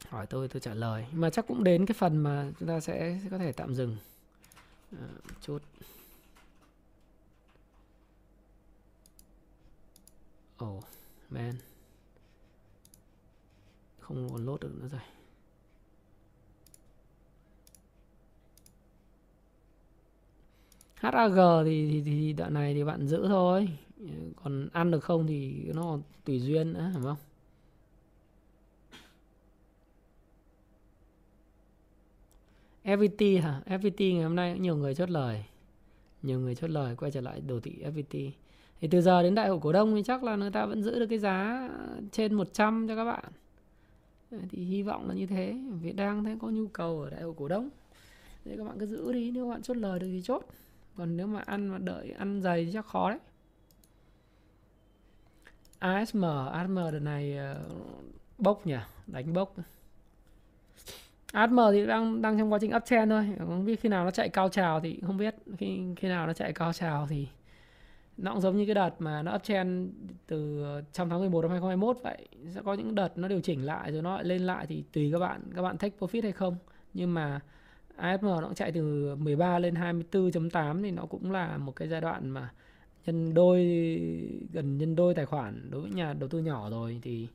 hỏi tôi tôi trả lời. Mà chắc cũng đến cái phần mà chúng ta sẽ, sẽ có thể tạm dừng. À, chút. Oh man không còn lốt được nữa rồi HAG thì, thì, thì đoạn này thì bạn giữ thôi còn ăn được không thì nó tùy duyên nữa phải không FPT hả? FPT ngày hôm nay cũng nhiều người chốt lời. Nhiều người chốt lời quay trở lại đồ thị FPT. Thì từ giờ đến đại hội cổ đông thì chắc là người ta vẫn giữ được cái giá trên 100 cho các bạn. Thì hy vọng là như thế. Vì đang thấy có nhu cầu ở đại hội cổ đông. Thế các bạn cứ giữ đi. Nếu các bạn chốt lời được thì chốt. Còn nếu mà ăn mà đợi ăn dày thì chắc khó đấy. ASM, ASM đợt này ờ, bốc nhỉ? Đánh bốc. ASM thì đang đang trong quá trình uptrend thôi không biết khi nào nó chạy cao trào thì không biết khi khi nào nó chạy cao trào thì nó cũng giống như cái đợt mà nó uptrend từ ờ, trong tháng 11 năm 2021 vậy sẽ có những đợt nó điều chỉnh lại rồi nó lại lên lại thì tùy các bạn các bạn take profit hay không. Nhưng mà ASM nó cũng chạy từ 13 lên 24.8 thì nó cũng là một cái giai đoạn mà nhân đôi gần nhân đôi tài khoản đối với nhà đầu tư nhỏ rồi. Thì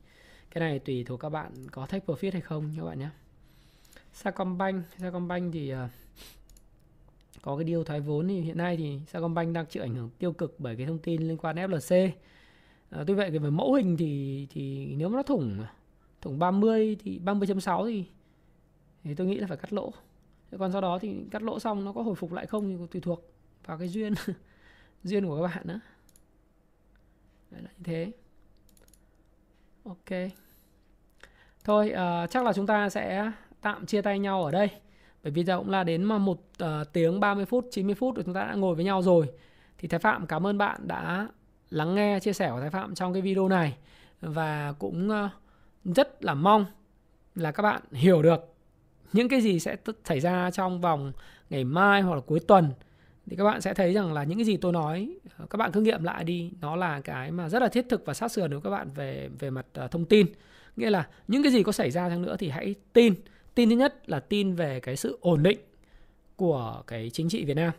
cái này tùy thuộc các bạn có take profit hay không các bạn nhé. Sacombank Sacombank thì uh, có cái điều thoái vốn thì hiện nay thì Sacombank đang chịu ảnh hưởng tiêu cực bởi cái thông tin liên quan FLC à, ờ, tuy vậy về mẫu hình thì thì nếu mà nó thủng thủng 30 thì 30.6 thì thì tôi nghĩ là phải cắt lỗ. Còn sau đó thì cắt lỗ xong nó có hồi phục lại không thì tùy thuộc vào cái duyên duyên của các bạn nữa. Đấy là như thế. Ok. Thôi uh, chắc là chúng ta sẽ tạm chia tay nhau ở đây bởi vì giờ cũng là đến mà một uh, tiếng 30 phút 90 phút rồi chúng ta đã ngồi với nhau rồi. Thì Thái Phạm cảm ơn bạn đã lắng nghe chia sẻ của Thái Phạm trong cái video này. Và cũng uh, rất là mong là các bạn hiểu được những cái gì sẽ xảy ra trong vòng ngày mai hoặc là cuối tuần. Thì các bạn sẽ thấy rằng là những cái gì tôi nói ờ, các bạn cứ nghiệm lại đi. Nó là cái mà rất là thiết thực và sát sườn đối với các bạn về về mặt thông tin. Nghĩa là những cái gì có xảy ra chăng nữa thì hãy tin tin thứ nhất là tin về cái sự ổn định của cái chính trị Việt Nam.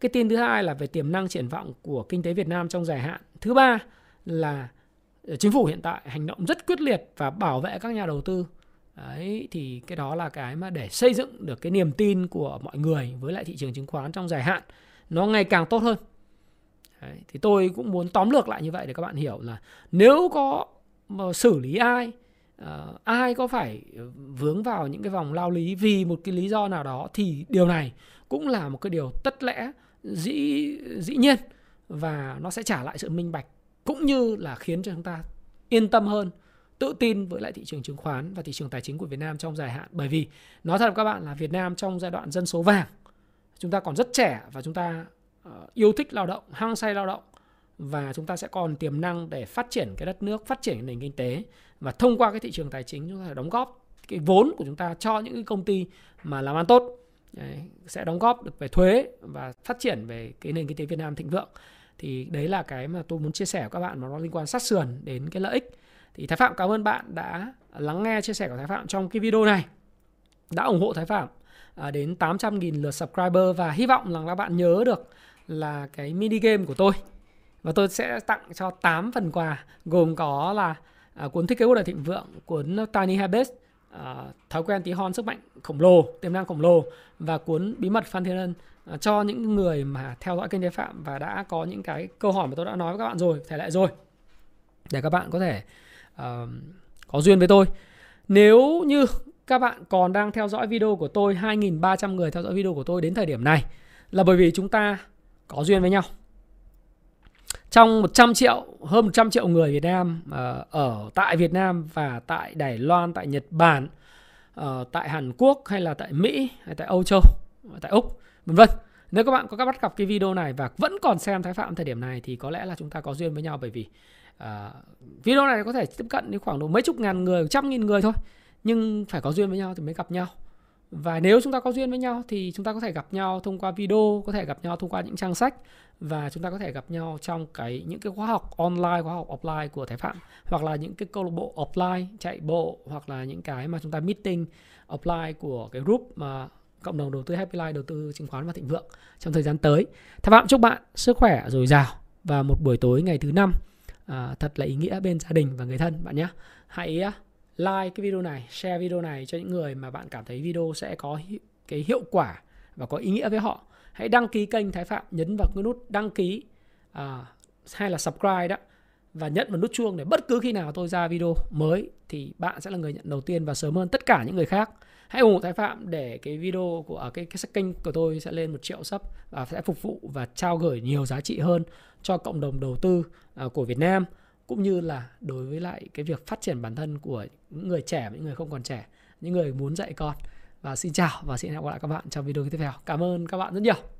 Cái tin thứ hai là về tiềm năng triển vọng của kinh tế Việt Nam trong dài hạn. Thứ ba là ờ, chính phủ hiện tại hành động rất quyết liệt và bảo vệ các nhà đầu tư. Đấy, thì cái đó là cái mà để xây dựng được cái niềm tin của mọi người với lại thị trường chứng khoán trong dài hạn. Nó ngày càng tốt hơn. Đấy, thì tôi cũng muốn tóm lược lại như vậy để các bạn hiểu là nếu có mà xử lý ai uh, ai có phải vướng vào những cái vòng lao lý vì một cái lý do nào đó thì điều này cũng là một cái điều tất lẽ dĩ dĩ nhiên và nó sẽ trả lại sự minh bạch cũng như là khiến cho chúng ta yên tâm hơn tự tin với lại thị trường chứng khoán và thị trường tài chính của Việt Nam trong dài hạn. Bởi vì nói thật với các bạn là Việt Nam trong giai đoạn dân số vàng chúng ta còn rất trẻ và chúng ta ờ, yêu thích lao động hăng say lao động và chúng ta sẽ còn tiềm năng để phát triển cái đất nước phát triển nền kinh tế và thông qua cái thị trường tài chính chúng ta đóng góp cái vốn của chúng ta cho những cái công ty mà làm ăn tốt đấy, sẽ đóng góp được về thuế và phát triển về cái nền kinh tế Việt Nam thịnh vượng. Thì đấy là cái mà tôi muốn chia sẻ với các bạn mà nó liên quan sát sườn đến cái lợi ích. Thì Thái Phạm cảm ơn bạn đã lắng nghe chia sẻ của Thái Phạm trong cái video này đã ủng hộ Thái Phạm à, đến 800.000 lượt subscriber và hy vọng rằng các bạn nhớ được là cái mini game của tôi. Và tôi sẽ tặng cho 8 phần quà gồm có là à, cuốn thiết kế cuộc đại thịnh vượng cuốn Tiny Habits à, thói quen tí hon sức mạnh khổng lồ tiềm năng khổng lồ và cuốn bí mật Phan Thiên Ân à, cho những người mà theo dõi kênh đế Phạm và đã có những cái câu hỏi mà tôi đã nói với các bạn rồi thể lại rồi để các bạn có thể uh, có duyên với tôi. Nếu như các bạn còn đang theo dõi video của tôi 2.300 người theo dõi video của tôi đến thời điểm này là bởi vì chúng ta có duyên với nhau trong 100 triệu hơn 100 triệu người Việt Nam uh, ở tại Việt Nam và tại Đài Loan, tại Nhật Bản, uh, tại Hàn Quốc hay là tại Mỹ hay tại Âu Châu, tại Úc, vân vân. Nếu các bạn có các bắt gặp cái video này và vẫn còn xem Thái Phạm thời điểm này thì có lẽ là chúng ta có duyên với nhau bởi vì uh, video này có thể tiếp cận đến khoảng độ mấy chục ngàn người, trăm nghìn người thôi. Nhưng phải có duyên với nhau thì mới gặp nhau và nếu chúng ta có duyên với nhau thì chúng ta có thể gặp nhau thông qua video có thể gặp nhau thông qua những trang sách và chúng ta có thể gặp nhau trong cái những cái khóa học online khóa học offline của thái phạm hoặc là những cái câu lạc bộ offline chạy bộ hoặc là những cái mà chúng ta meeting offline của cái group mà cộng đồng đầu tư happy life đầu tư chứng khoán và thịnh vượng trong thời gian tới. Thái phạm chúc bạn sức khỏe dồi dào và một buổi tối ngày thứ năm. À, thật là ý nghĩa bên gia đình và người thân bạn nhé. Hãy à, like cái video này, share video này cho những người mà bạn cảm thấy video sẽ có cái hiệu quả và có ý nghĩa với họ. Hãy đăng ký kênh Thái Phạm, nhấn vào cái nút đăng ký à, hay là subscribe đó và nhấn vào nút chuông để bất cứ khi nào tôi ra video mới thì bạn sẽ là người nhận đầu tiên và sớm hơn tất cả những người khác. Hãy ủng hộ Thái Phạm để cái video của à, cái cái kênh của tôi sẽ lên một triệu sub và sẽ phục vụ và trao gửi nhiều giá trị hơn cho cộng đồng đầu tư à, của Việt Nam cũng như là đối với lại cái việc phát triển bản thân của những người trẻ những người không còn trẻ, những người muốn dạy con. Và xin chào và xin hẹn gặp lại các bạn trong video tiếp theo. Cảm ơn các bạn rất nhiều.